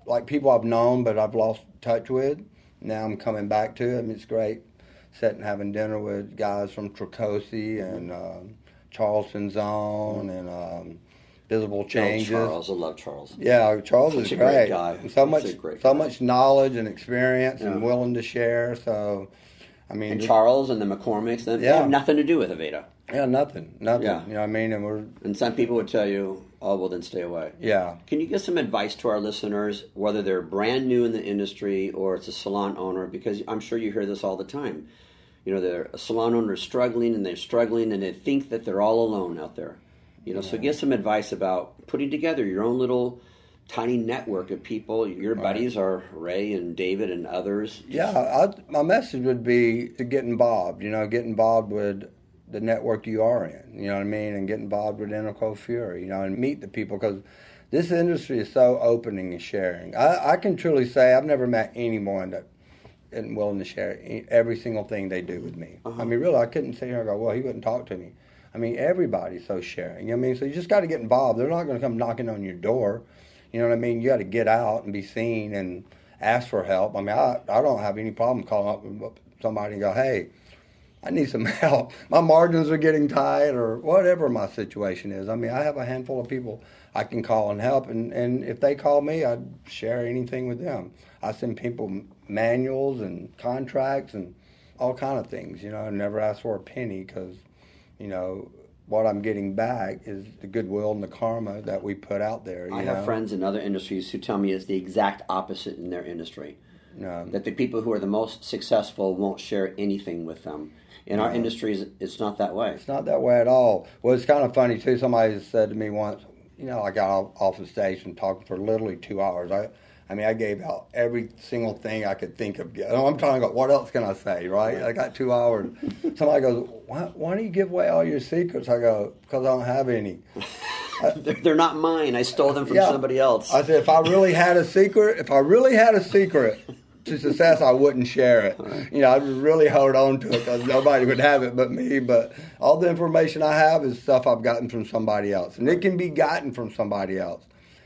like people I've known but I've lost touch with. Now I'm coming back to it. it's great sitting having dinner with guys from Trocosi and um, Charleston Zone and um, Visible Changes. Charles, I love Charles. Yeah, Charles Such is great. great guy. And so much, so guy. much knowledge and experience yeah. and willing to share. So, I mean, and just, Charles and the McCormicks, they yeah. have nothing to do with Aveda. Yeah, nothing, nothing. Yeah. You know what I mean? And we're and some people would tell you, oh well, then stay away. Yeah. Can you give some advice to our listeners, whether they're brand new in the industry or it's a salon owner? Because I'm sure you hear this all the time. You know, they're a salon owner is struggling and they're struggling and they think that they're all alone out there. You know, yeah. so give some advice about putting together your own little tiny network of people. Your right. buddies are Ray and David and others. Yeah, I, my message would be to get involved. You know, get involved with the network you are in. You know what I mean? And get involved with Intercoiffure. You know, and meet the people because this industry is so opening and sharing. I, I can truly say I've never met anyone that isn't willing to share every single thing they do with me. Uh-huh. I mean, really, I couldn't sit here and go, well, he wouldn't talk to me. I mean, everybody's so sharing. You know what I mean, so you just got to get involved. They're not going to come knocking on your door. You know what I mean? You got to get out and be seen and ask for help. I mean, I, I don't have any problem calling up somebody and go, hey, I need some help. My margins are getting tight, or whatever my situation is. I mean, I have a handful of people I can call and help, and, and if they call me, I'd share anything with them. I send people manuals and contracts and all kind of things. You know, I never ask for a penny because, you know, what I'm getting back is the goodwill and the karma that we put out there. I know? have friends in other industries who tell me it's the exact opposite in their industry. No. That the people who are the most successful won't share anything with them. In our industries, it's not that way. It's not that way at all. Well, it's kind of funny too. Somebody said to me once, you know, I got off, the stage talking for literally two hours. I, I mean, I gave out every single thing I could think of. I'm trying to go, what else can I say, right? I got two hours. Somebody goes, why, why do you give away all your secrets? I go, because I don't have any. they're, they're not mine. I stole them from Yeah. somebody else. I said, if I really had a secret, if I really had a secret to success, I wouldn't share it. You know, I'd really hold on to it because nobody would have it but me. But all the information I have is stuff I've gotten from somebody else, and it can be gotten from somebody else.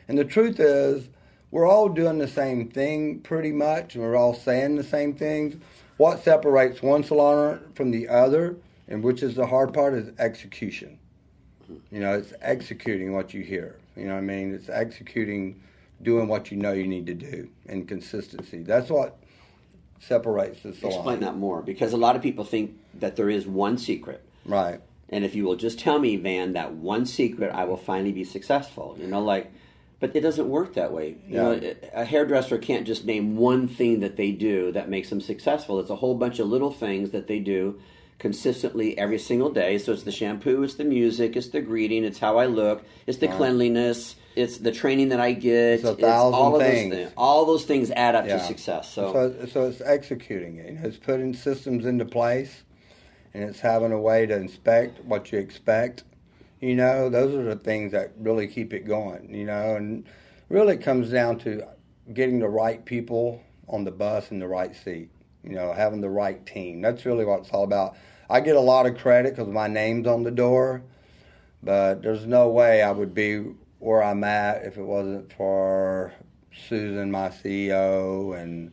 And the truth is, we're all doing the same thing pretty much, and we're all saying the same things. What separates one salon owner from the other, and which is the hard part, is execution. You know, it's executing what you hear. You know what I mean? It's executing, doing what you know you need to do, and consistency. That's what separates the salon. Explain that more, because a lot of people think that there is one secret. Right. And if you will just tell me, Van, that one secret, I will finally be successful. You know, like, but it doesn't work that way. You Yeah. know, a hairdresser can't just name one thing that they do that makes them successful. It's a whole bunch of little things that they do consistently every single day. So it's the shampoo, it's the music, it's the greeting, it's how I look, it's the cleanliness, it's the training that I get. It's a thousand all of things. those things. All those things add up Yeah. to success. So, So, so it's executing it. It's putting systems into place, and it's having a way to inspect what you expect. You know, those are the things that really keep it going. You know, and really it comes down to getting the right people on the bus in the right seat. You know, having the right team. That's really what it's all about. I get a lot of credit because my name's on the door, but there's no way I would be where I'm at if it wasn't for Susan, my CEO, and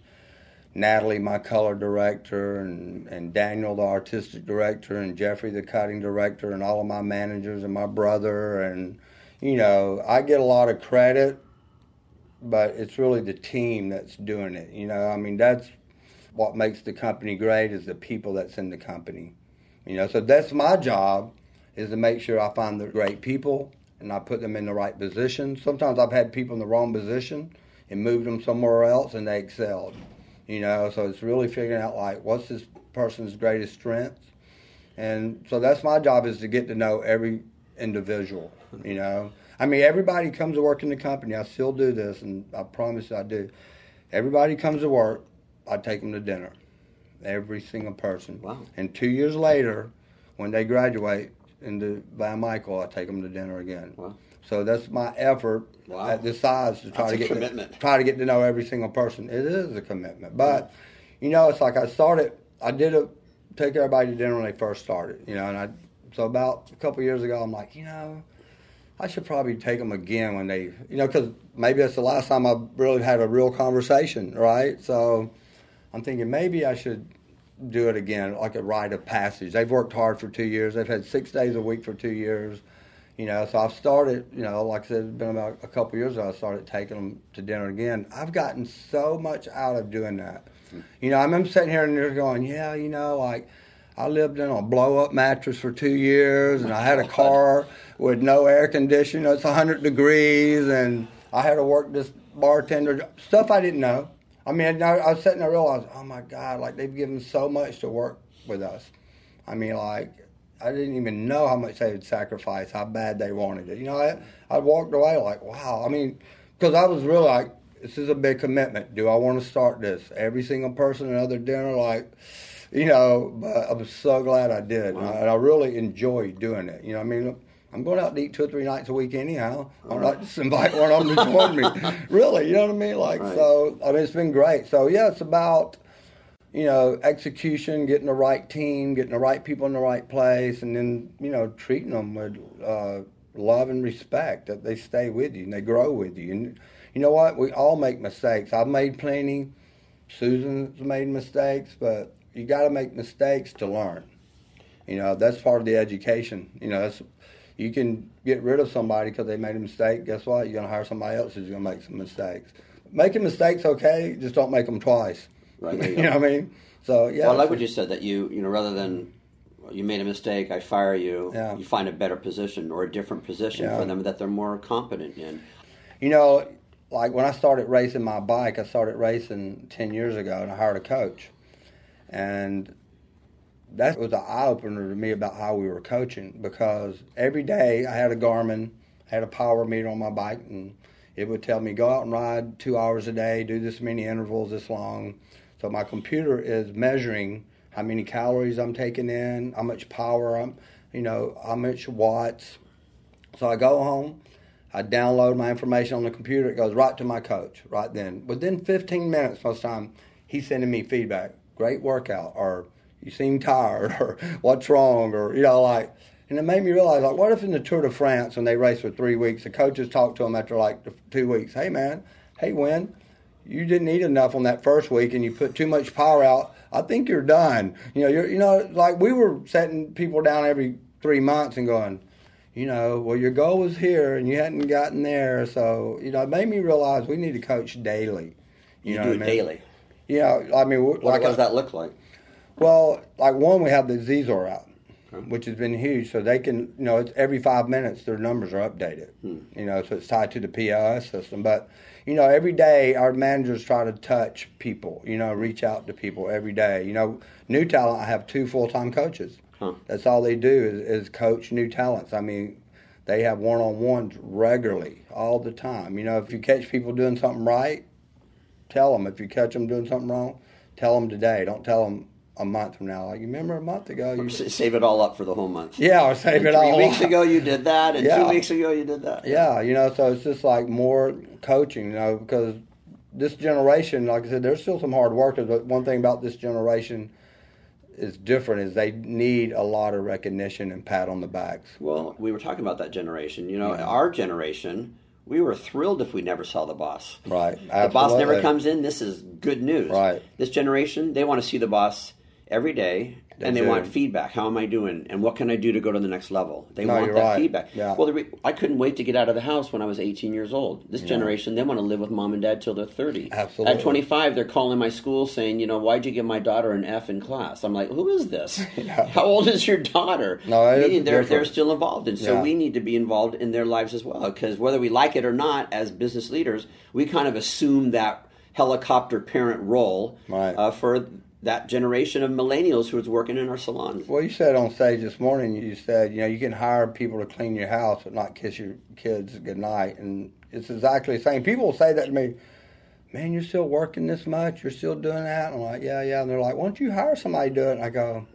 Natalie, my color director, and, and Daniel, the artistic director, and Jeffrey, the cutting director, and all of my managers, and my brother. And, you know, I get a lot of credit, but it's really the team that's doing it. You know, I mean, that's what makes the company great is the people that's in the company. You know, so that's my job is to make sure I find the great people and I put them in the right position. Sometimes I've had people in the wrong position and moved them somewhere else and they excelled. You know, so it's really figuring out like what's this person's greatest strengths. And so that's my job is to get to know every individual, you know. I mean, everybody comes to work in the company. I still do this, and I promise I do. Everybody comes to work. I take them to dinner. Every single person. Wow. And two years later, when they graduate into Van Michael, I take them to dinner again. Wow. So that's my effort Wow. at this size to try That's to get commitment. To, try to get to know every single person. It is a commitment, but you know, it's like I started. I did a take everybody to dinner when they first started. You know, and I so about a couple years ago, I'm like, you know, I should probably take them again when they, you know, because maybe that's the last time I really had a real conversation, right? So I'm thinking maybe I should do it again, like a rite of passage. They've worked hard for two years. They've had six days a week for two years. You know, so I've started, you know, like I said, it's been about a couple years I started taking them to dinner again. I've gotten so much out of doing that. You know, I remember sitting here and they're going, yeah, you know, like I lived in a blow up mattress for two years and I had a car with no air conditioning. It's 100 degrees and I had to work this bartender. Stuff I didn't know. I mean, I, I was sitting there realized, oh my God, like they've given so much to work with us. I mean, like, I didn't even know how much they would sacrifice, how bad they wanted it. You know, I, I walked away like, wow. I mean, because I was really like, this is a big commitment. Do I want to start this? Every single person another dinner, like, you know, but I'm so glad I did. And, I, and I really enjoyed doing it. You know, I mean, I'm going out to eat two or three nights a week anyhow. I'm not just invite one of them to join me. really, you know what I mean? Like, Right. so, I mean, it's been great. So, yeah, it's about, you know, execution, getting the right team, getting the right people in the right place, and then, you know, treating them with uh, love and respect that they stay with you and they grow with you. And you know what? We all make mistakes. I've made plenty. Susan's made mistakes, but you got to make mistakes to learn. You know, that's part of the education. You know, that's you can get rid of somebody because they made a mistake. Guess what? You're gonna hire somebody else who's gonna make some mistakes. Making mistakes okay, just don't make them twice. Right, you you know what I mean? So yeah. well, I like what you said that you, you know, rather than you made a mistake, I fire you. Yeah. You find a better position or a different position Yeah. for them that they're more competent in. You know, like when I started racing my bike, I started racing 10 years ago and I hired a coach. And that was an eye opener to me about how we were coaching because every day I had a Garmin, I had a power meter on my bike, and it would tell me go out and ride two hours a day, do this many intervals this long. So my computer is measuring how many calories I'm taking in, how much power I'm, you know, how much watts. So I go home, I download my information on the computer. It goes right to my coach right then. Within 15 minutes, most time, he's sending me feedback. Great workout, or you seem tired, or what's wrong, or you know, like. And it made me realize, like, what if in the Tour de France, when they race for three weeks, the coaches talk to them after like two weeks, hey man, hey Winn, you didn't eat enough on that first week, and you put too much power out. I think you're done. You know, you're, you know, like we were setting people down every three months and going, you know, well, your goal was here and you hadn't gotten there. So, you know, it made me realize we need to coach daily. You, know do it I mean? daily. Yeah, I mean, What, like what does that look like? Well, like one, we have the Zizor out, Okay. which has been huge. So they can, you know, it's every five minutes their numbers are updated. Hmm. You know, so it's tied to the POS system. But you know, every day our managers try to touch people. You know, reach out to people every day. You know, new talent. I have two full time coaches. Huh. That's all they do is, is coach new talents. I mean, they have one on ones regularly, all the time. You know, if you catch people doing something right, tell them. If you catch them doing something wrong, tell them today. Don't tell them a month from now. Like you remember a month ago, you Save it all up for the whole month. yeah, or save And it three all. weeks up. ago you did that, and Yeah. two weeks ago you did that. Yeah, you know, so it's just like more coaching, you know, because this generation, like I said, there's still some hard workers, but one thing about this generation is different is they need a lot of recognition and pat on the backs. Well, we were talking about that generation. You know, Yeah. our generation, we were thrilled if we never saw the boss. Right. The boss never comes in. This is good news. Right. This generation, they want to see the boss every day, They and they do. want feedback. How am I doing? And what can I do to go to the next level? They No, want that right. feedback. Yeah. Well, re- I couldn't wait to get out of the house when I was 18 years old. This generation, they want to live with mom and dad till they're 30. Absolutely. At 25, they're calling my school saying, you know, why'd you give my daughter an F in class? I'm like, who is this? Yeah. How old is your daughter? No, Meaning they're, they're still involved. And so Yeah. we need to be involved in their lives as well. Because whether we like it or not, as business leaders, we kind of assume that helicopter parent role Right. uh, for that generation of millennials who is working in our salons. Well, you said on stage this morning, you said, you know, you can hire people to clean your house but not kiss your kids goodnight. And it's exactly the same. People will say that to me, man, you're still working this much? You're still doing that? And I'm like, yeah, yeah. And they're like, why don't you hire somebody to do it? And I go,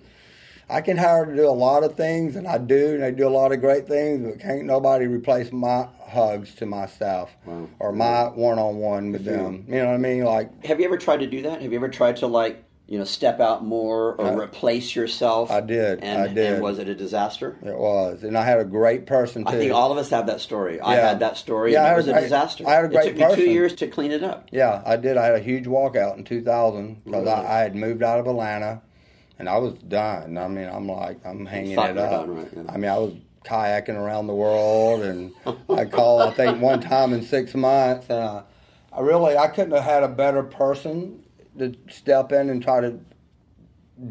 I can hire to do a lot of things, and I do, and they do a lot of great things, but can't nobody replace my hugs to my staff Wow. or my one-on-one with Good for them. You know what I mean? Like, Have you ever tried to do that? Have you ever tried to like you know step out more or I- replace yourself? I did, And, I did. And was it a disaster? it was, and I had a great person too. I think all of us have that story. I had that story, Yeah, I and it was a disaster. I had a great person. it took me two years to clean it up. Yeah, I did. I had a huge walkout in 2000 because Really? I, I had moved out of Atlanta, and I was done. I mean, I'm like, I'm hanging thought it up. done, right, yeah. I mean, I was kayaking around the world, and I called, I think, one time in six months. And uh, I really, I couldn't have had a better person to step in and try to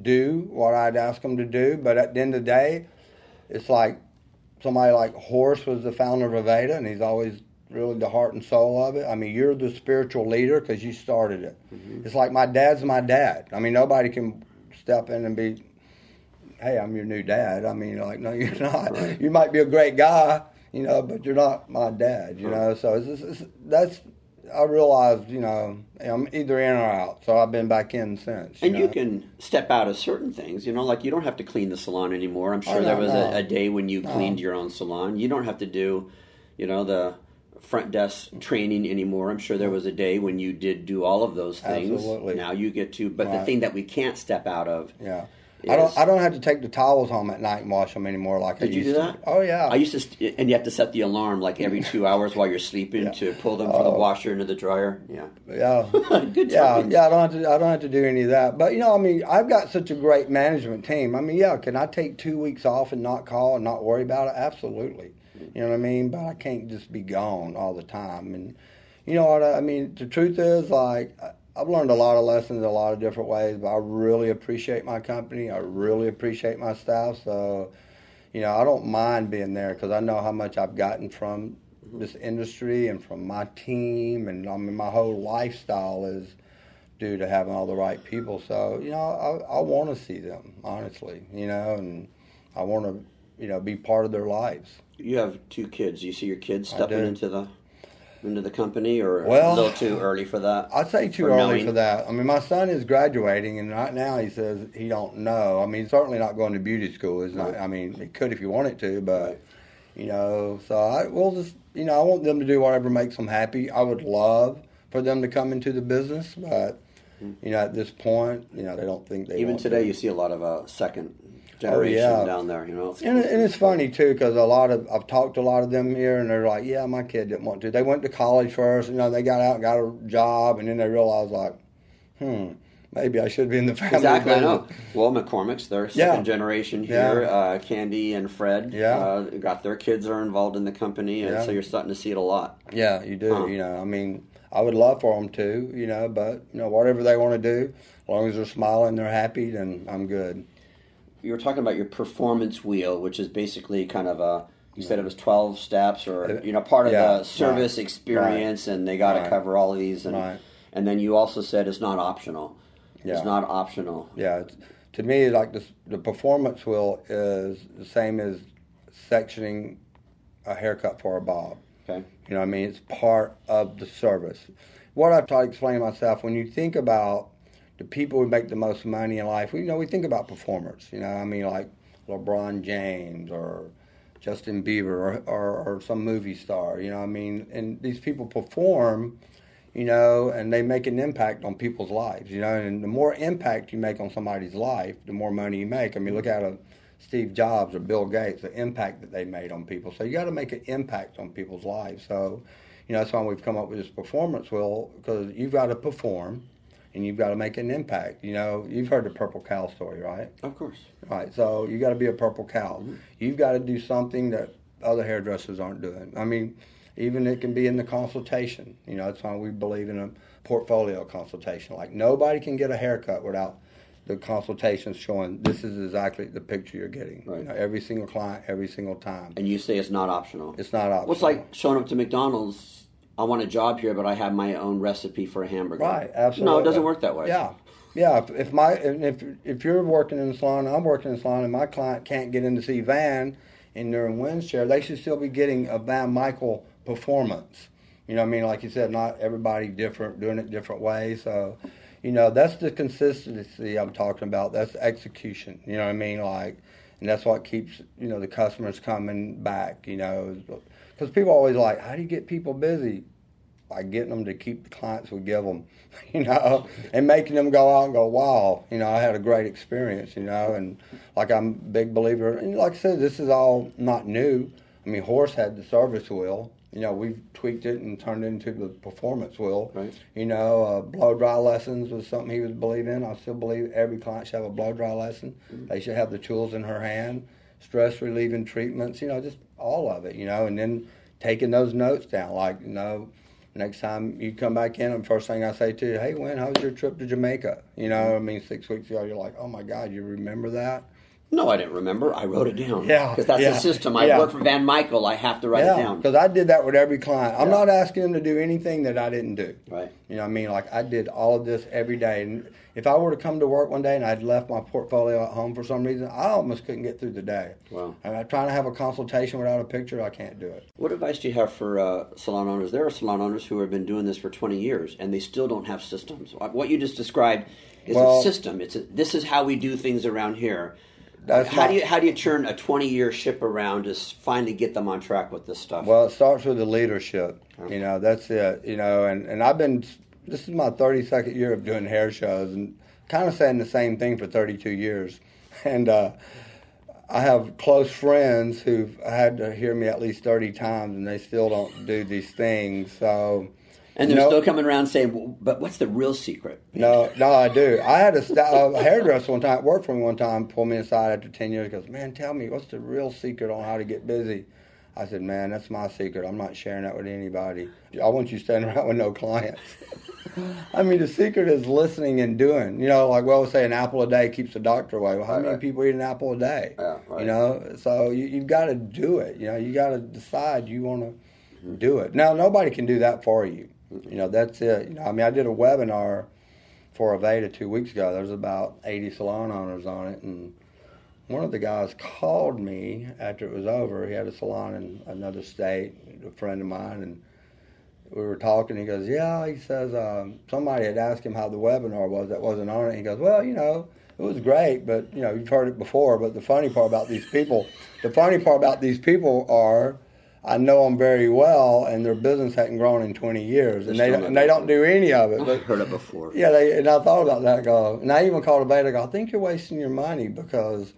do what I'd ask them to do. But at the end of the day, it's like somebody like Horst was the founder of Aveda, and he's always really the heart and soul of it. I mean, you're the spiritual leader because you started it. Mm-hmm. It's like my dad's my dad. I mean, nobody can step in and be, hey, I'm your new dad. I mean, like, no, you're not. Right. You might be a great guy, you know, but you're not my dad, you know. So it's, it's, it's, that's. I realized, you know, I'm either in or out. So I've been back in since. And know? you can step out of certain things, you know, like you don't have to clean the salon anymore. I'm sure Oh, no, there was no. a, a day when you No. cleaned your own salon. You don't have to do, you know, the front desk training anymore. I'm sure there was a day when you did do all of those things. Absolutely. Now you get to, but the thing that we can't step out of. Yeah. I don't. I don't have to take the towels home at night and wash them anymore. Like I Did you used do to. that? Oh yeah. I used to, st- and you have to set the alarm like every two hours while you're sleeping Yeah. to pull them from the Oh. washer into the dryer. Yeah. yeah. Good Yeah, times. yeah, I don't have to. I don't have to do any of that. But you know, I mean, I've got such a great management team. I mean, yeah, can I take two weeks off and not call and not worry about it? Absolutely. You know what I mean? But I can't just be gone all the time. And you know what I I mean? The truth is, like, I- I've learned a lot of lessons a lot of different ways, but I really appreciate my company. I really appreciate my staff. So, you know, I don't mind being there because I know how much I've gotten from mm-hmm. this industry and from my team, and I mean, my whole lifestyle is due to having all the right people. So, you know, I, I want to see them honestly, you know, and I want to, you know, be part of their lives. You have two kids. You see your kids stepping into the into the company, or Well, a little too early for that? I'd say too For early knowing. for that. I mean, my son is graduating, and right now he says he don't know. I mean, certainly not going to beauty school. Is not. Right. I mean, he could if he wanted to, but you know. So I will just, you know, I want them to do whatever makes them happy. I would love for them to come into the business, but you know, at this point, you know, they don't think they Hmm. Even today, to. you see a lot of uh, second generation yeah. down there. You know, And, and it's funny too because a lot of I've talked to a lot of them here, and they're like, "Yeah, my kid didn't want to." They went to college first, you know, they got out, and got a job, and then they realized like, "Hmm, maybe I should be in the family." Exactly, I know. Well, McCormick's, they're Yeah. second generation here. Yeah. Uh, Candy and Fred, Yeah. uh, got their kids are involved in the company, and Yeah. so you're starting to see it a lot. Yeah, you do. Huh. You know, I mean, I would love for them to, you know, but you know, whatever they want to do, as long as they're smiling, they're happy, then I'm good. You were talking about your performance wheel, which is basically kind of a. You said it was twelve steps, or uh, you know, part of Yeah, the service right, experience, and they got to right. cover all of these. And Right. and then you also said it's not optional. Yeah. It's not optional. Yeah, it's, to me, like this, the performance wheel is the same as sectioning a haircut for a bob. Okay. You know what I mean? It's part of the service. What I try to explain myself, when you think about the people who make the most money in life, we you know we think about performers. You know, I mean like LeBron James or Justin Bieber or, or, or some movie star. You know, I mean, and these people perform. You know, and they make an impact on people's lives. You know, and the more impact you make on somebody's life, the more money you make. I mean, look at a Steve Jobs or Bill Gates, the impact that they made on people. So you got to make an impact on people's lives. So, you know, that's why we've come up with this performance wheel because you've got to perform and you've got to make an impact. You know, you've heard the purple cow story, right? Of course. Right. So you got to be a purple cow. Mm-hmm. You've got to do something that other hairdressers aren't doing. I mean, even it can be in the consultation. You know, that's why we believe in a portfolio consultation. Like nobody can get a haircut without the consultation showing this is exactly the picture you're getting. Right. You know, every single client, every single time. And you say it's not optional. It's not optional. Well, it's like showing up to McDonald's. I want a job here, but I have my own recipe for a hamburger. Right, absolutely. No, it doesn't work that way. Yeah, yeah. If, if my if if you're working in the salon, I'm working in the salon, and my client can't get in to see Van, in Winn's chair, they should still be getting a Van Michael performance. You know, what I mean, like you said, not everybody different, doing it different ways. So, you know, that's the consistency I'm talking about. That's execution. You know what I mean? Like, and that's what keeps you know the customers coming back. You know, because people always like, how do you get people busy? by getting them to keep the clients we give them, you know, and making them go out and go, wow, you know, I had a great experience, you know, and like I'm a big believer, and like I said, this is all not new. I mean, Horst had the service wheel, you know, we've tweaked it and turned it into the performance wheel. Right. You know, uh, blow dry lessons was something he was believing. I still believe every client should have a blow dry lesson. They should have the tools in her hand, stress relieving treatments, you know, just all of it, you know, and then taking those notes down, like, you know, next time you come back in, the first thing I say to you, hey, Wayne, how was your trip to Jamaica? You know, I mean, six weeks ago, you're like, oh my God, you remember that? No, I didn't remember. I wrote it down. Yeah, Because that's yeah, the system. I yeah. work for Van Michael. I have to write it yeah, down. because I did that with every client. I'm not asking them to do anything that I didn't do. Right. You know what I mean? Like I did all of this every day. And if I were to come to work one day and I'd left my portfolio at home for some reason, I almost couldn't get through the day. Wow. And I'm trying to have a consultation without a picture, I can't do it. What advice do you have for uh, salon owners? There are salon owners who have been doing this for 20 years and they still don't have systems. What you just described is Well- a system. It's a, this is how we do things around here. That's how not- do you how do you turn a 20 year ship around to finally get them on track with this stuff? Well, it starts with the leadership. You know, that's it. You know, and, and I've been, this is my 32nd year of doing hair shows and kind of saying the same thing for 32 years. And uh, I have close friends who've had to hear me at least 30 times and they still don't do these things. So, and they're no- still coming around saying, well, "But what's the real secret?" No, no, I do. I had a, a hairdresser one time, worked for me one time, pulled me aside after 10 years, goes, Man, tell me, what's the real secret on how to get busy? I said, Man, that's my secret. I'm not sharing that with anybody. I want you standing around with no clients. I mean, the secret is listening and doing. You know, like we always say, an apple a day keeps the doctor away. Well, how Right, many right. people eat an apple a day? Yeah, right. You know, so you, you've got to do it. You know, you got to decide you want to Mm-hmm. do it. Now, nobody can do that for you. You know, that's it. You know, I mean, I did a webinar for Aveda two weeks ago. There's about 80 salon owners on it, and one of the guys called me after it was over. He had a salon in another state, a friend of mine, and we were talking. He goes, "Yeah," he says, um, somebody had asked him how the webinar was that wasn't on it. He goes, "Well, you know, it was great, but you know, you've heard it before. But the funny part about these people, the funny part about these people are." I know them very well, and their business hadn't grown in 20 years, and they still and they don't do any of it. I've But heard it before. yeah, they, and I thought about that. I Go, and I even called Aveda. Go, I think you're wasting your money because,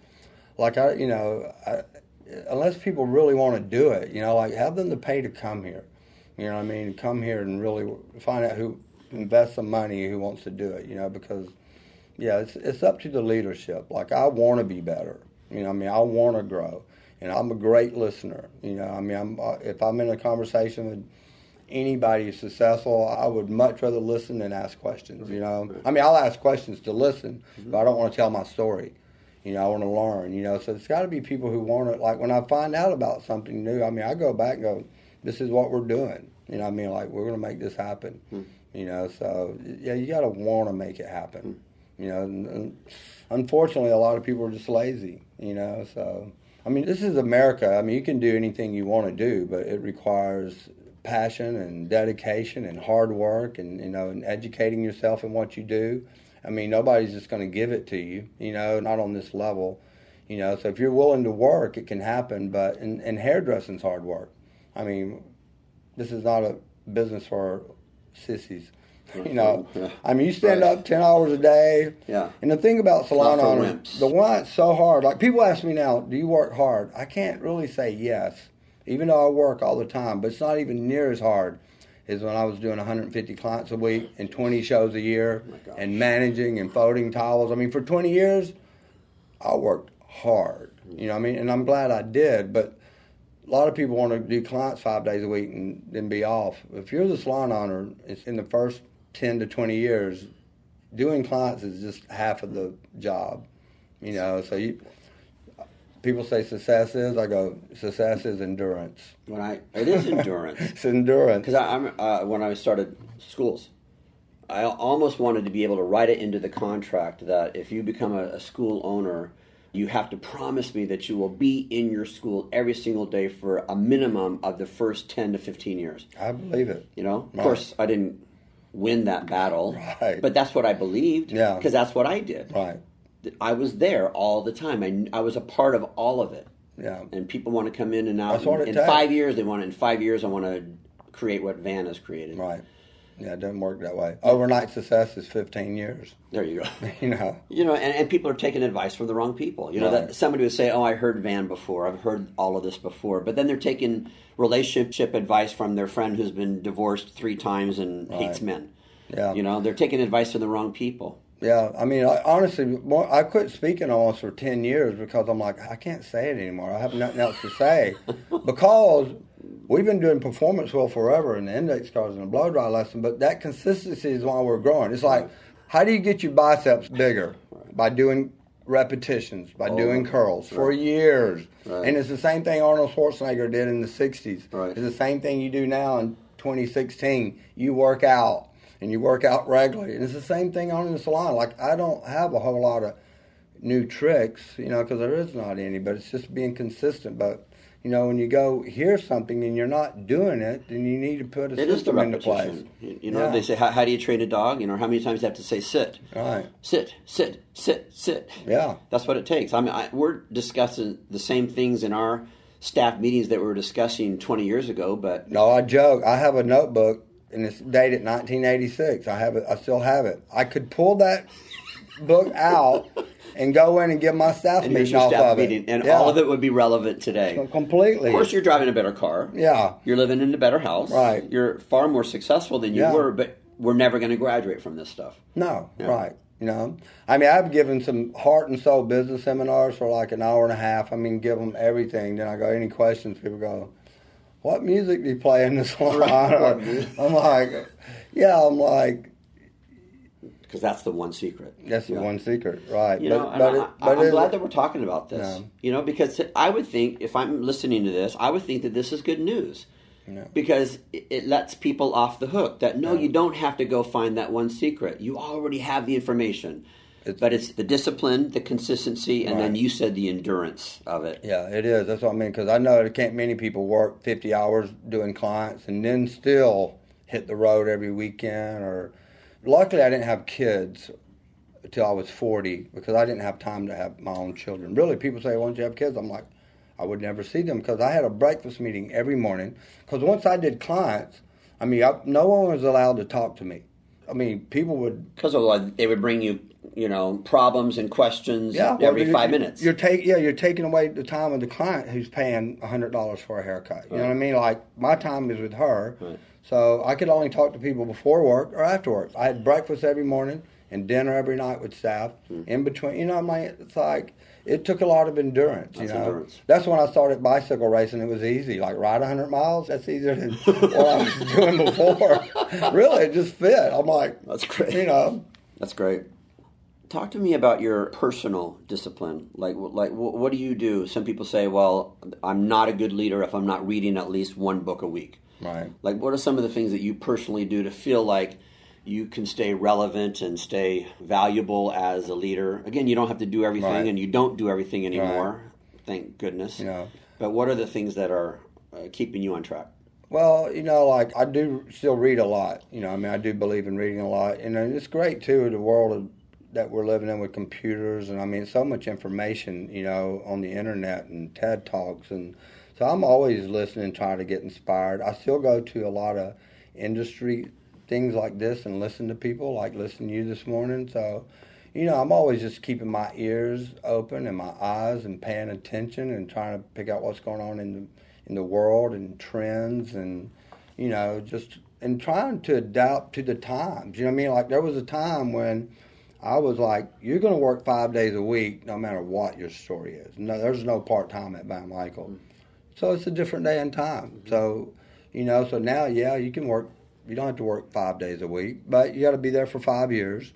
like I, you know, I, unless people really want to do it, you know, like have them to pay to come here. You know what I mean? Come here and really find out who invest some money who wants to do it. You know, because yeah, it's it's up to the leadership. Like I want to be better. You know, I mean, I want to grow, and I'm a great listener. You know, I mean, I'm uh, if I'm in a conversation with anybody who's successful, I would much rather listen than ask questions. You know, I mean, I'll ask questions to listen, mm-hmm. but I don't want to tell my story. You know, I want to learn. You know, so it's got to be people who want it. Like when I find out about something new, I mean, I go back and go, "This is what we're doing." You know, I mean, like we're going to make this happen. Hmm. You know, so yeah, you got to want to make it happen. Hmm. You know, and, and unfortunately, a lot of people are just lazy. You know, so I mean, this is America. I mean, you can do anything you want to do, but it requires passion and dedication and hard work and you know and educating yourself in what you do. I mean, nobody's just going to give it to you. You know, not on this level. You know, so if you're willing to work, it can happen. But and, and hairdressing's hard work. I mean, this is not a business for sissies. You know, Yeah. I mean, you stand Right. up ten hours a day. Yeah. And the thing about salon owner, the one it's so hard. Like people ask me now, do you work hard? I can't really say yes, even though I work all the time. But it's not even near as hard as when I was doing 150 clients a week and 20 shows a year Oh and managing and folding towels. I mean, for 20 years, I worked hard. You know, what I mean, and I'm glad I did. But a lot of people want to do clients five days a week and then be off. If you're the salon owner, it's in the first 10 to 20 years, doing clients is just half of the job. You know, so you people say success is. I go success is endurance. When I it is endurance. It's endurance. Because I'm uh, when I started schools, I almost wanted to be able to write it into the contract that if you become a, a school owner, you have to promise me that you will be in your school every single day for a minimum of the first ten to fifteen years. I believe it. You know, of Right. course, I didn't win that battle, Right. but that's what I believed. Yeah. because that's what I did. Right. I was there all the time. I, I was a part of all of it. Yeah. And people want to come in and out. That's what it in takes. five years, they want. to, In five years, I want to create what Van has created. Right. Yeah, it doesn't work that way. Overnight success is 15 years. There you go. You know. You know, and, and people are taking advice from the wrong people. You know, that somebody would say, "Oh, I heard Van before. I've heard all of this before," but then they're taking relationship advice from their friend who's been divorced three times and hates men. Yeah. You know, they're taking advice from the wrong people. Yeah, I mean, I, honestly, I quit speaking almost for ten years because I'm like, I can't say it anymore. I have nothing else to say because we've been doing performance wheel forever in the index cards and the blow dry lesson, but that consistency is why we're growing. It's like, how do you get your biceps bigger by doing repetitions, by oh, doing curls for years? Right. And it's the same thing Arnold Schwarzenegger did in the '60s. Right. It's the same thing you do now in 2016. You work out and you work out regularly. And it's the same thing on in the salon. Like I don't have a whole lot of new tricks, you know, because there is not any. But it's just being consistent. But you know, when you go hear something and you're not doing it, then you need to put a It system into place. You, you know, Yeah. they say, how, "How do you train a dog?" You know, how many times do you have to say, "Sit, Right. sit, sit, sit, sit." Yeah. That's what it takes. I mean, I, we're discussing the same things in our staff meetings that we were discussing 20 years ago, but No, I joke. I have a notebook and it's dated 1986. I have it. I still have it. I could pull that book out and go in and give my staff and meeting off staff of meeting, it. and Yeah. all of it would be relevant today. completely. Of course, you're driving a better car. Yeah. You're living in a better house. Right. You're far more successful than you Yeah. were, but we're never going to graduate from this stuff. No, Yeah. right. You know, I mean, I've given some heart and soul business seminars for like an hour and a half. I mean, give them everything. Then I go, any questions? People go, what music do you play in this salon? Right. I'm like, yeah, I'm like, because that's the one secret. That's the Yeah. one secret, right? You but know, and but, I, but I'm it- glad that we're talking about this. You know, because I would think if I'm listening to this, I would think that this is good news. Yeah. Because it, it lets people off the hook that no, you don't have to go find that one secret. You already have the information. It's- but it's the discipline, the consistency, and then you said the endurance of it. Yeah, it is. That's what I mean. Because I know there can't many people work 50 hours doing clients and then still hit the road every weekend. Or luckily, I didn't have kids until I was 40 because I didn't have time to have my own children. Really, people say, "Why don't you have kids?" I'm like, I would never see them because I had a breakfast meeting every morning. Because once I did clients, I mean, I, no one was allowed to talk to me. I mean, people would Because otherwise, they would bring you, you know, problems and questions Yeah, well, every 5 minutes. You're take yeah, you're taking away the time of the client who's paying hundred dollars for a haircut. You know what I mean? Like my time is with her, Right. So I could only talk to people before work or after work. I had breakfast every morning and dinner every night with staff. Hmm. In between, you know, I mean, it's like it took a lot of endurance. That's you know, endurance. that's when I started bicycle racing. It was easy, like ride hundred miles. That's easier than what I was doing before. really, it just fit. I'm like, That's great. you know. That's great. Talk to me about your personal discipline. Like, like, what do you do? Some people say, "Well, I'm not a good leader if I'm not reading at least one book a week." Right. Like, what are some of the things that you personally do to feel like you can stay relevant and stay valuable as a leader? Again, you don't have to do everything, Right. and you don't do everything anymore. Thank goodness. Know. But what are the things that are uh, keeping you on track? Well, you know, like I do still read a lot. You know, I mean, I do believe in reading a lot, and it's great too. The world of, that we're living in with computers, and I mean, so much information. You know, on the internet and TED talks, and so I'm always listening, trying to get inspired. I still go to a lot of industry things like this and listen to people, like listening to you this morning. So, you know, I'm always just keeping my ears open and my eyes and paying attention and trying to pick out what's going on in the in the world and trends and you know just and trying to adapt to the times. You know what I mean? Like there was a time when I was like, "You're going to work five days a week, no matter what your story is. No, there's no part time at Van Michael." Mm. So it's a different day and time. Mm-hmm. So, you know, so now, yeah, you can work. You don't have to work five days a week, but you got to be there for five years.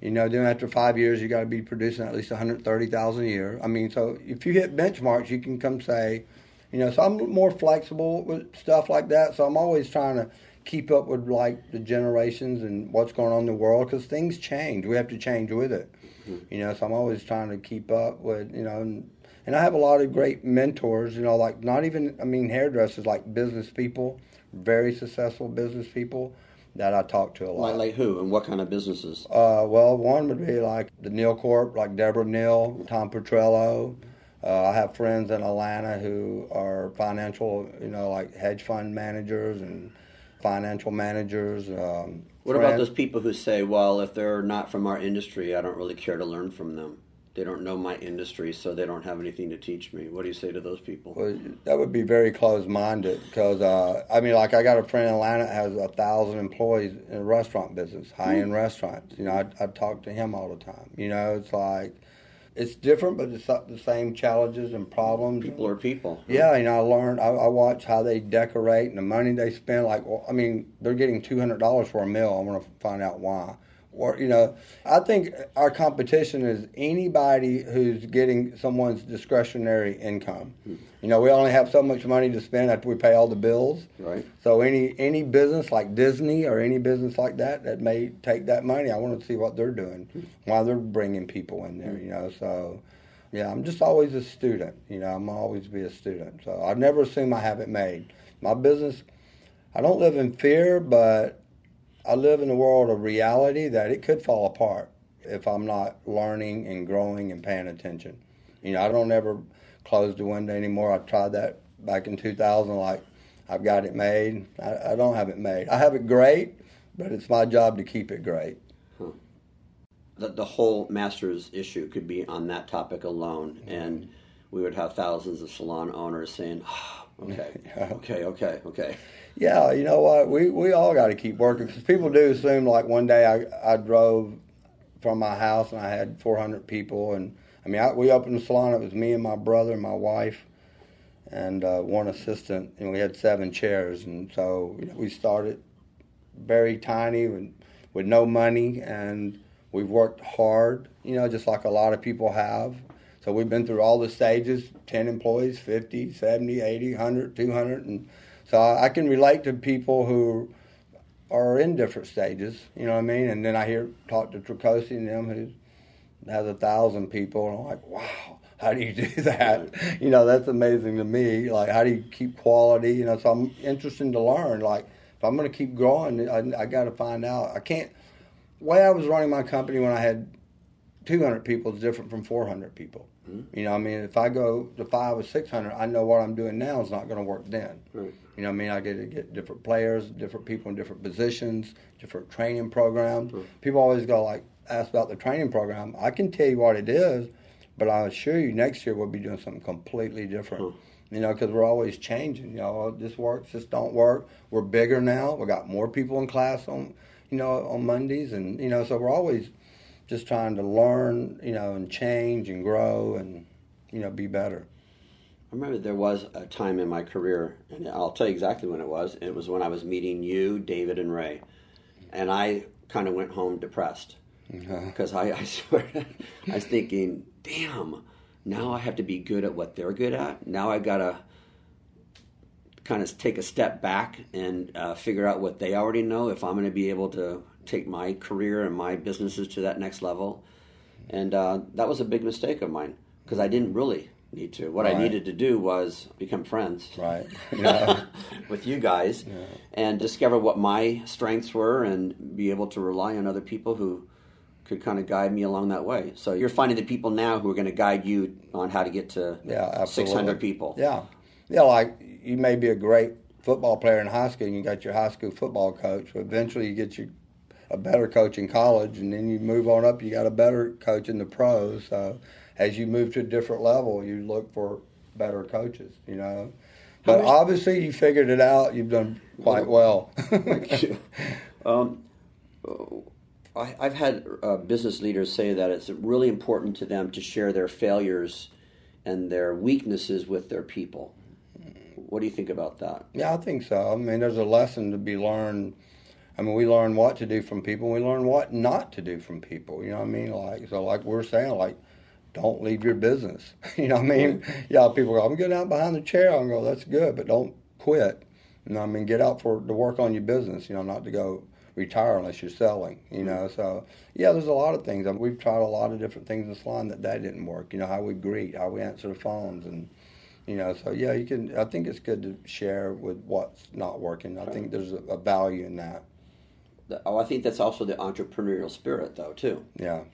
You know, then after five years, you got to be producing at least 130,000 a year. I mean, so if you hit benchmarks, you can come say, you know, so I'm more flexible with stuff like that. So I'm always trying to keep up with like the generations and what's going on in the world because things change. We have to change with it. Mm-hmm. You know, so I'm always trying to keep up with, you know, and, and I have a lot of great mentors, you know, like not even, I mean, hairdressers, like business people, very successful business people that I talk to a lot. Like, like who and what kind of businesses? Uh, well, one would be like the Neill Corp, like Deborah Neill, Tom Petrello. Uh, I have friends in Atlanta who are financial, you know, like hedge fund managers and financial managers. Um, What about those people who say, well, if they're not from our industry, I don't really care to learn from them? They don't know my industry, so they don't have anything to teach me. What do you say to those people? Well, that would be very closed-minded because uh, I mean, like I got a friend in Atlanta that has a thousand employees in the restaurant business, high-end restaurants. You know, I, I talk to him all the time. You know, it's like it's different, but it's the same challenges and problems. People are people. Yeah, you know, I learned. I, I watch how they decorate and the money they spend. Like, well, I mean, they're getting two hundred dollars for a meal. I want to find out why. Or you know, I think our competition is anybody who's getting someone's discretionary income. Hmm. You know, we only have so much money to spend after we pay all the bills. Right. So any any business like Disney or any business like that that may take that money, I want to see what they're doing, hmm. why they're bringing people in there. You know, so yeah, I'm just always a student. You know, I'm always be a student. So I never assume I have it made. My business, I don't live in fear, but I live in a world of reality that it could fall apart if I'm not learning and growing and paying attention. You know, I don't ever close the window anymore. I tried that back in 2000, like I've got it made. I, I don't have it made. I have it great, but it's my job to keep it great. The, the whole master's issue could be on that topic alone, and we would have thousands of salon owners saying, "Ah, okay, okay, okay, okay. Yeah, you know what? We we all got to keep working because people do assume like one day I I drove from my house and I had 400 people and I mean I, we opened the salon. It was me and my brother and my wife and uh, one assistant and we had seven chairs and so you know, we started very tiny with with no money and We've worked hard, you know, just like a lot of people have. So we've been through all the stages 10 employees, 50, 70, 80, 100, 200. And so I can relate to people who are in different stages, you know what I mean? And then I hear, talk to Tricoci and them who has a thousand people, and I'm like, wow, how do you do that? You know, that's amazing to me. Like, how do you keep quality? You know, so I'm interested to learn. Like, if I'm going to keep growing, I, I got to find out. I can't. The way I was running my company when I had 200 people is different from 400 people. Mm-hmm. You know, I mean, if I go to five or 600, I know what I'm doing now is not going to work then. Right. You know, I mean, I get to get different players, different people in different positions, different training programs. Right. People always go like, ask about the training program. I can tell you what it is, but I assure you, next year we'll be doing something completely different. Huh. You know, because we're always changing. You know, oh, this works, this don't work. We're bigger now. We got more people in class on, you know, on Mondays, and you know, so we're always just trying to learn, you know, and change and grow and you know be better. I remember there was a time in my career, and I'll tell you exactly when it was. It was when I was meeting you, David, and Ray, and I kind of went home depressed because I, I swear, I was thinking, damn, now I have to be good at what they're good at. Now I gotta kind of take a step back and uh, figure out what they already know if I'm going to be able to take my career and my businesses to that next level. And uh, that was a big mistake of mine because I didn't really need to. What right. I needed to do was become friends, right, yeah. with you guys, yeah. and discover what my strengths were, and be able to rely on other people who could kind of guide me along that way. So you're finding the people now who are going to guide you on how to get to yeah, 600 people. Yeah, yeah. Like you may be a great football player in high school, and you got your high school football coach. But eventually, you get your a better coach in college, and then you move on up. You got a better coach in the pros. So as you move to a different level, you look for better coaches. You know. But obviously, you figured it out. You've done quite well. um, I, have had uh, business leaders say that it's really important to them to share their failures and their weaknesses with their people. What do you think about that? Yeah, I think so. I mean, there's a lesson to be learned I mean, we learn what to do from people. We learn what not to do from people. You know what I mean? Like so, like we're saying, like don't leave your business. you know what I mean? Yeah, people go, I'm getting out behind the chair. I'm go, that's good, but don't quit. You know what I mean? Get out for to work on your business. You know, not to go retire unless you're selling. You know, so yeah, there's a lot of things. I mean, we've tried a lot of different things in salon that that didn't work. You know, how we greet, how we answer the phones, and you know, so yeah, you can. I think it's good to share with what's not working. I think there's a, a value in that oh, I think that's also the entrepreneurial spirit, though, too. Yeah.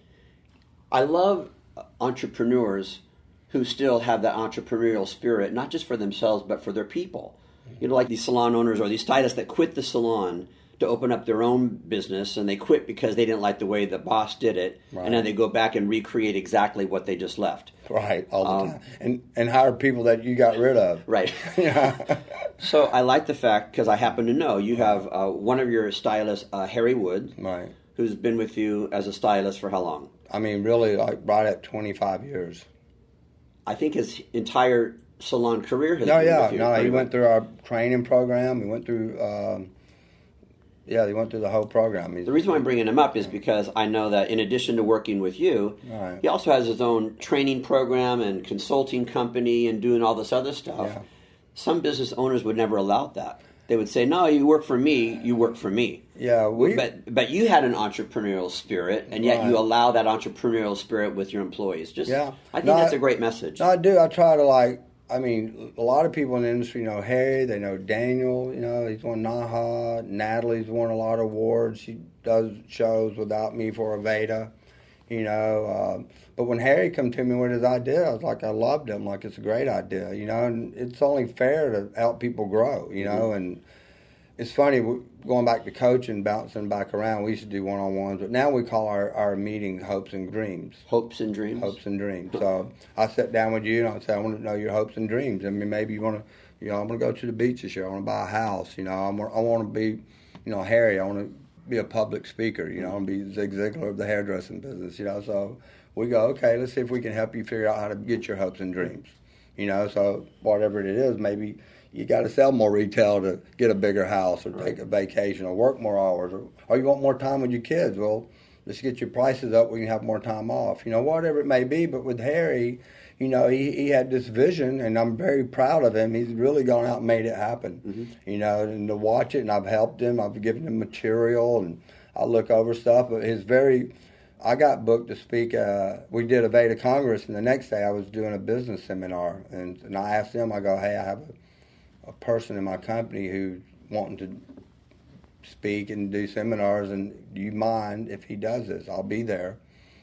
I love uh, entrepreneurs who still have that entrepreneurial spirit, not just for themselves, but for their people. Mm-hmm. You know, like these salon owners or these stylists that quit the salon to open up their own business and they quit because they didn't like the way the boss did it right. and then they go back and recreate exactly what they just left. Right all the um, time. And and hire people that you got rid of. Right. Yeah so i like the fact because i happen to know you have uh, one of your stylists uh, harry wood right. who's been with you as a stylist for how long? I mean really like right at 25 years. I think his entire salon career has no yeah. no he went through our training program. He went through um, yeah, he went through the whole program. He's, the reason why I'm bringing him up is because I know that in addition to working with you, right. he also has his own training program and consulting company and doing all this other stuff. Yeah. Some business owners would never allow that. They would say, "No, you work for me. You work for me." Yeah, we. But but you had an entrepreneurial spirit, and yet right. you allow that entrepreneurial spirit with your employees. Just yeah, I think no, that's a great message. No, I do. I try to like I mean, a lot of people in the industry know Harry. They know Daniel. You know, he's won NAHA. Natalie's won a lot of awards. She does shows without me for Aveda. You know, uh, but when Harry come to me with his idea, I was like, I loved him. Like it's a great idea. You know, and it's only fair to help people grow. You know, mm-hmm. and it's funny going back to coaching, bouncing back around. We used to do one on ones, but now we call our, our meetings hopes and dreams. Hopes and dreams. Hopes and dreams. So I sit down with you and I say, I want to know your hopes and dreams. I mean, maybe you want to, you know, I'm going to go to the beach this year. I want to buy a house. You know, I'm, I want to be, you know, Harry. I want to be a public speaker. You know, I want to be Zig Ziglar of the hairdressing business. You know, so we go, okay, let's see if we can help you figure out how to get your hopes and dreams. You know, so whatever it is, maybe you got to sell more retail to get a bigger house or right. take a vacation or work more hours or, or you want more time with your kids. Well, let's get your prices up. We can have more time off. You know, whatever it may be. But with Harry, you know, he, he had this vision, and I'm very proud of him. He's really gone out and made it happen. Mm-hmm. You know, and to watch it, and I've helped him. I've given him material, and I look over stuff. But his very, I got booked to speak. Uh, we did Aveda Congress, and the next day I was doing a business seminar, and, and I asked him. I go, hey, I have a, a person in my company who's wanting to speak and do seminars, and do you mind if he does this? I'll be there.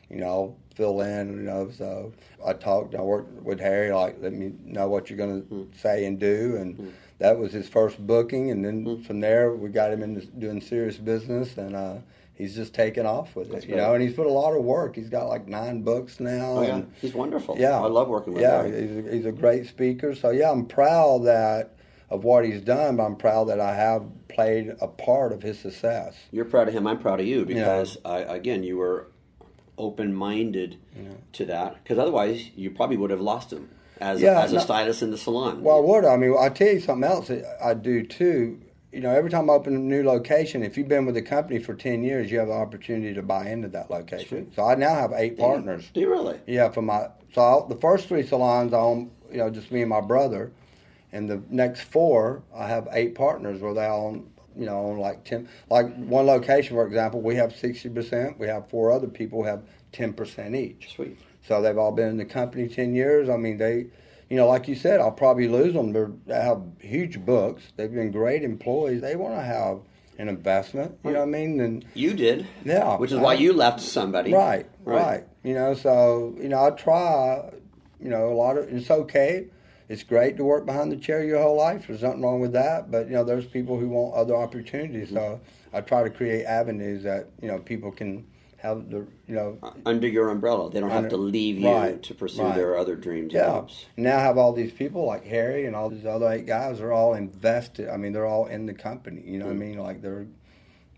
You know, I'll fill in. You know, so I talked. I worked with Harry. Like, let me know what you're going to Hmm. say and do, and that was his first booking. And then Hmm. from there, we got him into doing serious business, and uh, he's just taken off with That's it. You know, and he's put a lot of work. He's got like nine books now. Oh yeah, and, he's wonderful. yeah, I love working with yeah, him. he's a, he's a great speaker. So yeah, I'm proud that of what he's done. But I'm proud that I have played a part of his success. You're proud of him. I'm proud of you because I, again, you were open-minded to that. Because otherwise, you probably would have lost him as Yeah, a, as a no- stylist in the salon. Well, I would. I mean, I'll tell you something else that I do too. You know, every time I open a new location, if you've been with the company for 10 years, you have the opportunity to buy into that location. So I now have eight partners. Do you really? Yeah, for my so I, the first three salons I own, you know, just me and my brother, and the next four I have eight partners where they own, you know, own like ten. Like one location, for example, we have sixty percent. We have four other people who have ten percent each. Sweet. So they've all been in the company ten years. I mean, they, you know, like you said, I'll probably lose them. They're, they have huge books. They've been great employees. They want to have an investment. You know what I mean? And You did. Yeah, Which is I- why you left somebody. Right, right, You know, so you know, I try. You know, a lot of it's okay. It's great to work behind the chair your whole life. There's nothing wrong with that. But you know, there's people who want other opportunities. So I try to create avenues that you know people can have the you know. Uh, under your umbrella, they don't have to leave you right, to pursue right. their other dreams. Yeah. Jobs. Now I have all these people like Harry and all these other eight guys. They're all invested. I mean, they're all in the company. You know what I mm. mean? Like they're.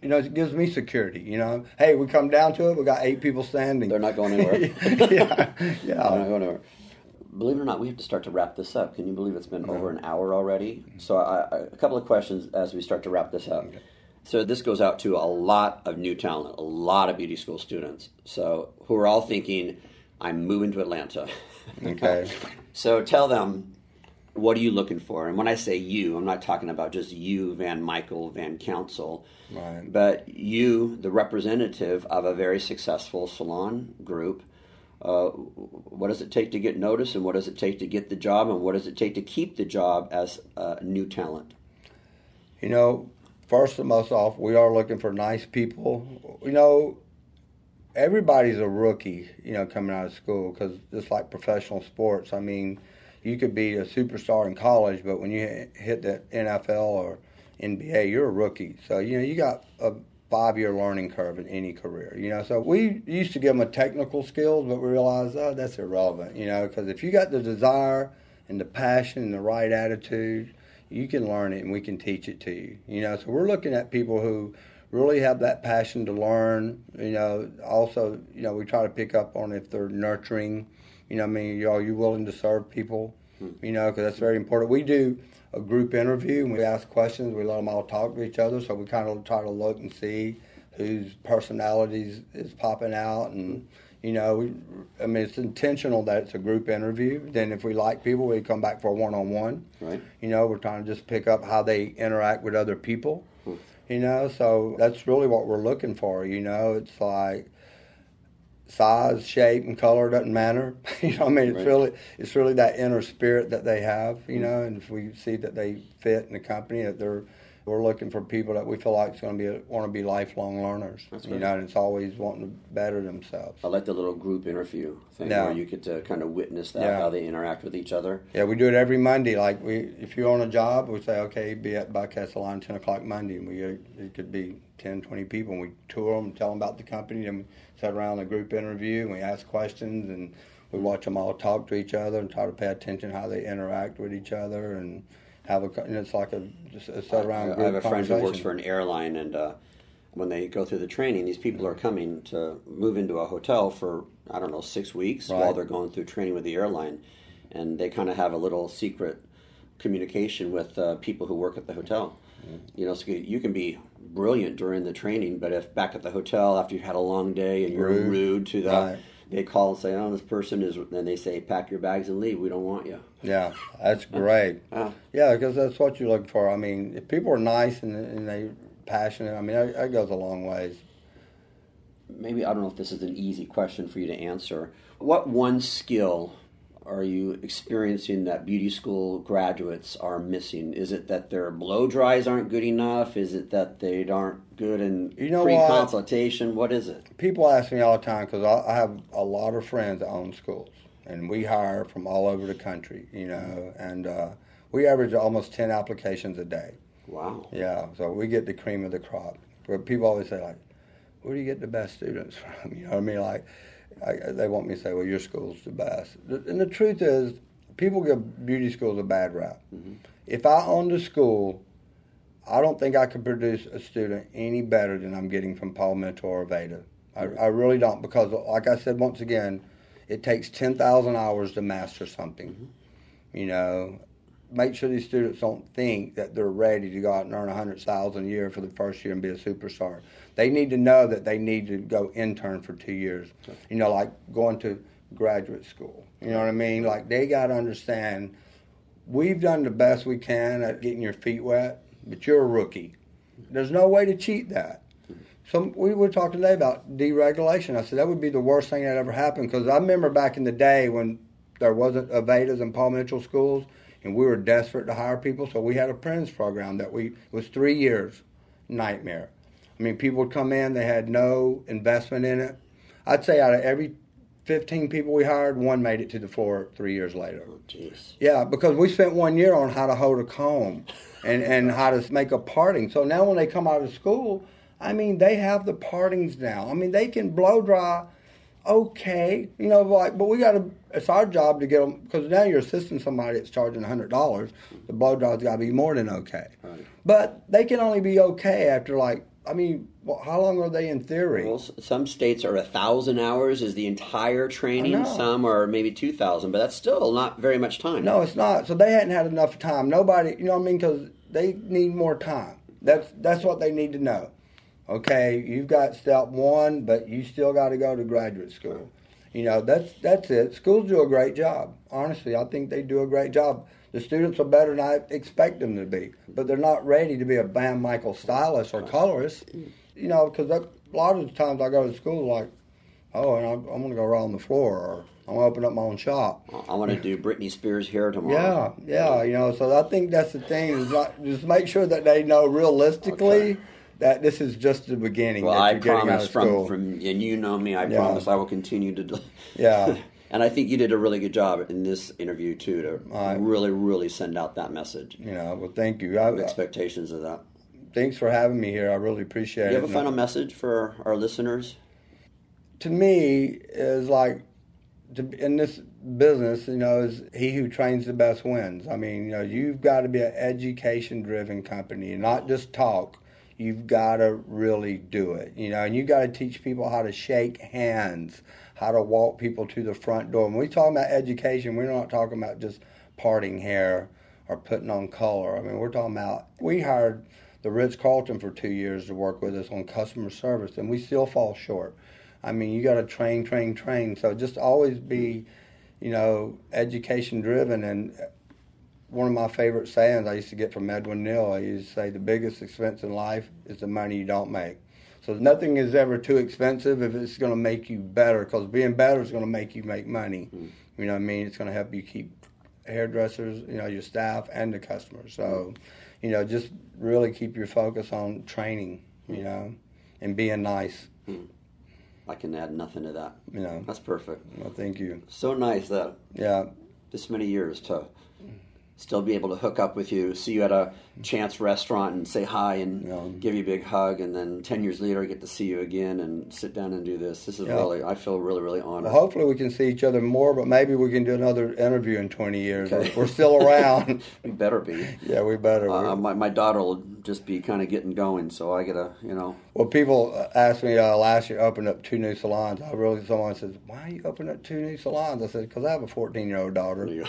You know, it gives me security. You know, hey, we come down to it. We got eight people standing. They're not going anywhere. yeah, They're not going anywhere. Believe it or not, we have to start to wrap this up. Can you believe it's been over an hour already? Mm-hmm. So, I, I, a couple of questions as we start to wrap this up. So, this goes out to a lot of new talent, a lot of beauty school students. So, who are all thinking, "I'm moving to Atlanta." Okay. so, tell them what are you looking for? And when I say you, I'm not talking about just you, Van Michael, Van Council, Right. but you, the representative of a very successful salon group. Uh, what does it take to get noticed, and what does it take to get the job, and what does it take to keep the job as a new talent? You know, first and most off, we are looking for nice people. You know, everybody's a rookie, you know, coming out of school because just like professional sports, I mean, you could be a superstar in college, but when you hit the NFL or NBA, you're a rookie. So, you know, you got a five year learning curve in any career, you know. So we used to give them a technical skills, but we realized, oh, that's irrelevant, you know, because if you got the desire and the passion and the right attitude, you can learn it and we can teach it to you. You know, so we're looking at people who really have that passion to learn. You know, also, you know, we try to pick up on if they're nurturing. You know, I mean, are you willing to serve people? Hmm. You know, because that's very important. We do a group interview and we ask questions. We let them all talk to each other, so we kind of try to look and see whose personalities is popping out and. You know, we, I mean, it's intentional that it's a group interview. Then, if we like people, we come back for a one-on-one. Right. You know, we're trying to just pick up how they interact with other people. Hmm. You know, so that's really what we're looking for. You know, it's like size, shape, and color doesn't matter. you know, I mean, it's Right. really it's really that inner spirit that they have. You mm-hmm. know, and if we see that they fit in the company, that they're we're looking for people that we feel like is going to be want to be lifelong learners. That's you right. know, and it's always wanting to better themselves. I like the little group interview thing Yeah. where you get to kind of witness that Yeah. how they interact with each other. Yeah, we do it every Monday. Like we, if you're on a job, we say, okay, be at Bycast Salon ten o'clock Monday, and we get, it could be 10, 20 people, and we tour them, tell them about the company, and we sit around the group interview, and we ask questions, and we watch them all talk to each other, and try to pay attention how they interact with each other, and have a. And it's like a just a sit around I, I have a friend who works for an airline, and uh, when they go through the training, these people are coming to move into a hotel for I don't know six weeks while they're going through training with the airline, and they kind of have a little secret communication with uh, people who work at the hotel. You know, so you can be brilliant during the training, but if back at the hotel after you've had a long day and you're Rude. rude, to the, Right. They call and say, "Oh, this person is," then they say, "Pack your bags and leave. We don't want you." Yeah, that's great. Ah. Yeah, because that's what you look for. I mean, if people are nice and, and they passionate, I mean, that, that goes a long ways. maybe I don't know if this is an easy question for you to answer. What one skill are you experiencing that beauty school graduates are missing? Is it that their blow dries aren't good enough? Is it that they aren't good in You know what? pre-consultation? What is it? People ask me all the time because I, I have a lot of friends that own schools, and we hire from all over the country, you know, and uh, we average almost 10 applications a day. Wow. Yeah, so we get the cream of the crop. But people always say, like, where do you get the best students from? You know what I mean? Like, I, they want me to say, well, your school's the best. And the truth is, people give beauty schools a bad rap. Mm-hmm. If I owned a school, I don't think I could produce a student any better than I'm getting from Paul Mentor or Aveda. I, I really don't because, like I said once again, it takes 10,000 hours to master something. Mm-hmm. You know, make sure these students don't think that they're ready to go out and earn 100000 a year for the first year and be a superstar. They need to know that they need to go intern for two years. You know, like going to graduate school. You know what I mean? Like they got to understand we've done the best we can at getting your feet wet, but you're a rookie. There's no way to cheat that. So we were talking today about deregulation. I said that would be the worst thing that ever happened because I remember back in the day when there wasn't Avedas and Paul Mitchell schools, and we were desperate to hire people. So we had apprentice program that we was three years, nightmare. I mean, people would come in, they had no investment in it. I'd say out of every 15 people we hired, one made it to the floor three years later. Oh, jeez. Yeah, because we spent one year on how to hold a comb and, and how to make a parting. So now when they come out of school, I mean, they have the partings now. I mean, they can blow dry okay, you know, like, but we got to, it's our job to get them, because now you're assisting somebody that's charging $100. The blow dry's got to be more than okay. Right. But they can only be okay after, like, I mean, well, how long are they in theory? Well, some states are a thousand hours is the entire training. Some are maybe two thousand, but that's still not very much time. No, it's not. So they hadn't had enough time. Nobody, you know what I mean? Because they need more time. That's that's what they need to know. Okay, you've got step one, but you still got to go to graduate school. You know, that's that's it. Schools do a great job. Honestly, I think they do a great job. The students are better than I expect them to be, but they're not ready to be a Van Michael stylist or colorist. You know, because a lot of the times I go to school like, oh, and I'm, I'm going to go right on the floor, or I'm going to open up my own shop. I want to do Britney Spears hair tomorrow. Yeah, yeah, you know. So I think that's the thing is not just make sure that they know realistically Okay. That this is just the beginning. Well, that I promise from school. from and you know me. I Yeah. promise I will continue to. do- Yeah. and I think you did a really good job in this interview too to I- really, really send out that message. you know. Well, thank you. I, Expectations of that. thanks for having me here. I really appreciate it. you have a And, final message for our listeners? to me is like to, in this business, you know, is he who trains the best wins. I mean, you know, you've got to be an education driven company not just talk. You've got to really do it, you know, and you got to teach people how to shake hands, how to walk people to the front door. When we talk about education, we're not talking about just parting hair or putting on color. I mean, we're talking about we hired the Ritz Carlton for two years to work with us on customer service, and we still fall short. I mean, you got to train, train, train. So just always be, you know, education driven. And one of my favorite sayings I used to get from Edwin Neill, I used to say, the biggest expense in life is the money you don't make. So nothing is ever too expensive if it's going to make you better, because being better is going to make you make money. Hmm. You know what I mean? It's going to help you keep hairdressers, you know, your staff and the customers. So, you know, just really keep your focus on training, you hmm. know, and being nice, hmm. I can add nothing to that. you know. That's perfect. Well, thank you. So nice that Yeah, this many years to still be able to hook up with you, see you at a chance restaurant and say hi and Yeah. give you a big hug, and then 10 years later I get to see you again and sit down and do this. This is Yeah. really, I feel really, really honored. well, hopefully we can see each other more, but maybe we can do another interview in 20 years. Okay. We're still around. We better be. yeah, we better. Uh, my, my daughter will just be kind of getting going, so I gotta, you know. well, people asked me uh, last year, opened up two new salons. I really, someone says, why are you opening up two new salons? I said, because I have a 14 year old daughter. You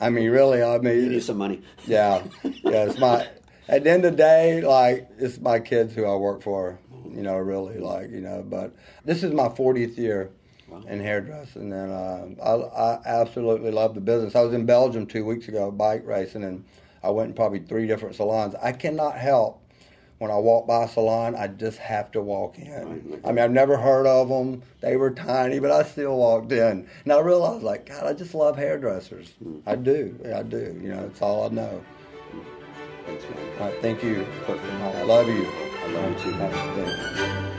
I mean, really, I mean, you need some money. Yeah, yeah. It's my, at the end of the day, like it's my kids who I work for. You know, really, like you know. But this is my 40th year wow. in hairdressing, and uh, I, I absolutely love the business. I was in Belgium two weeks ago bike racing, and I went in probably three different salons. I cannot help when I walk by a salon, I just have to walk in. I mean, I've never heard of them. They were tiny, but I still walked in. And I realized, like, God, I just love hairdressers. Mm-hmm. I do. I do. You know, it's all I know. Thanks, man. All right, thank you. I love you. I love you too.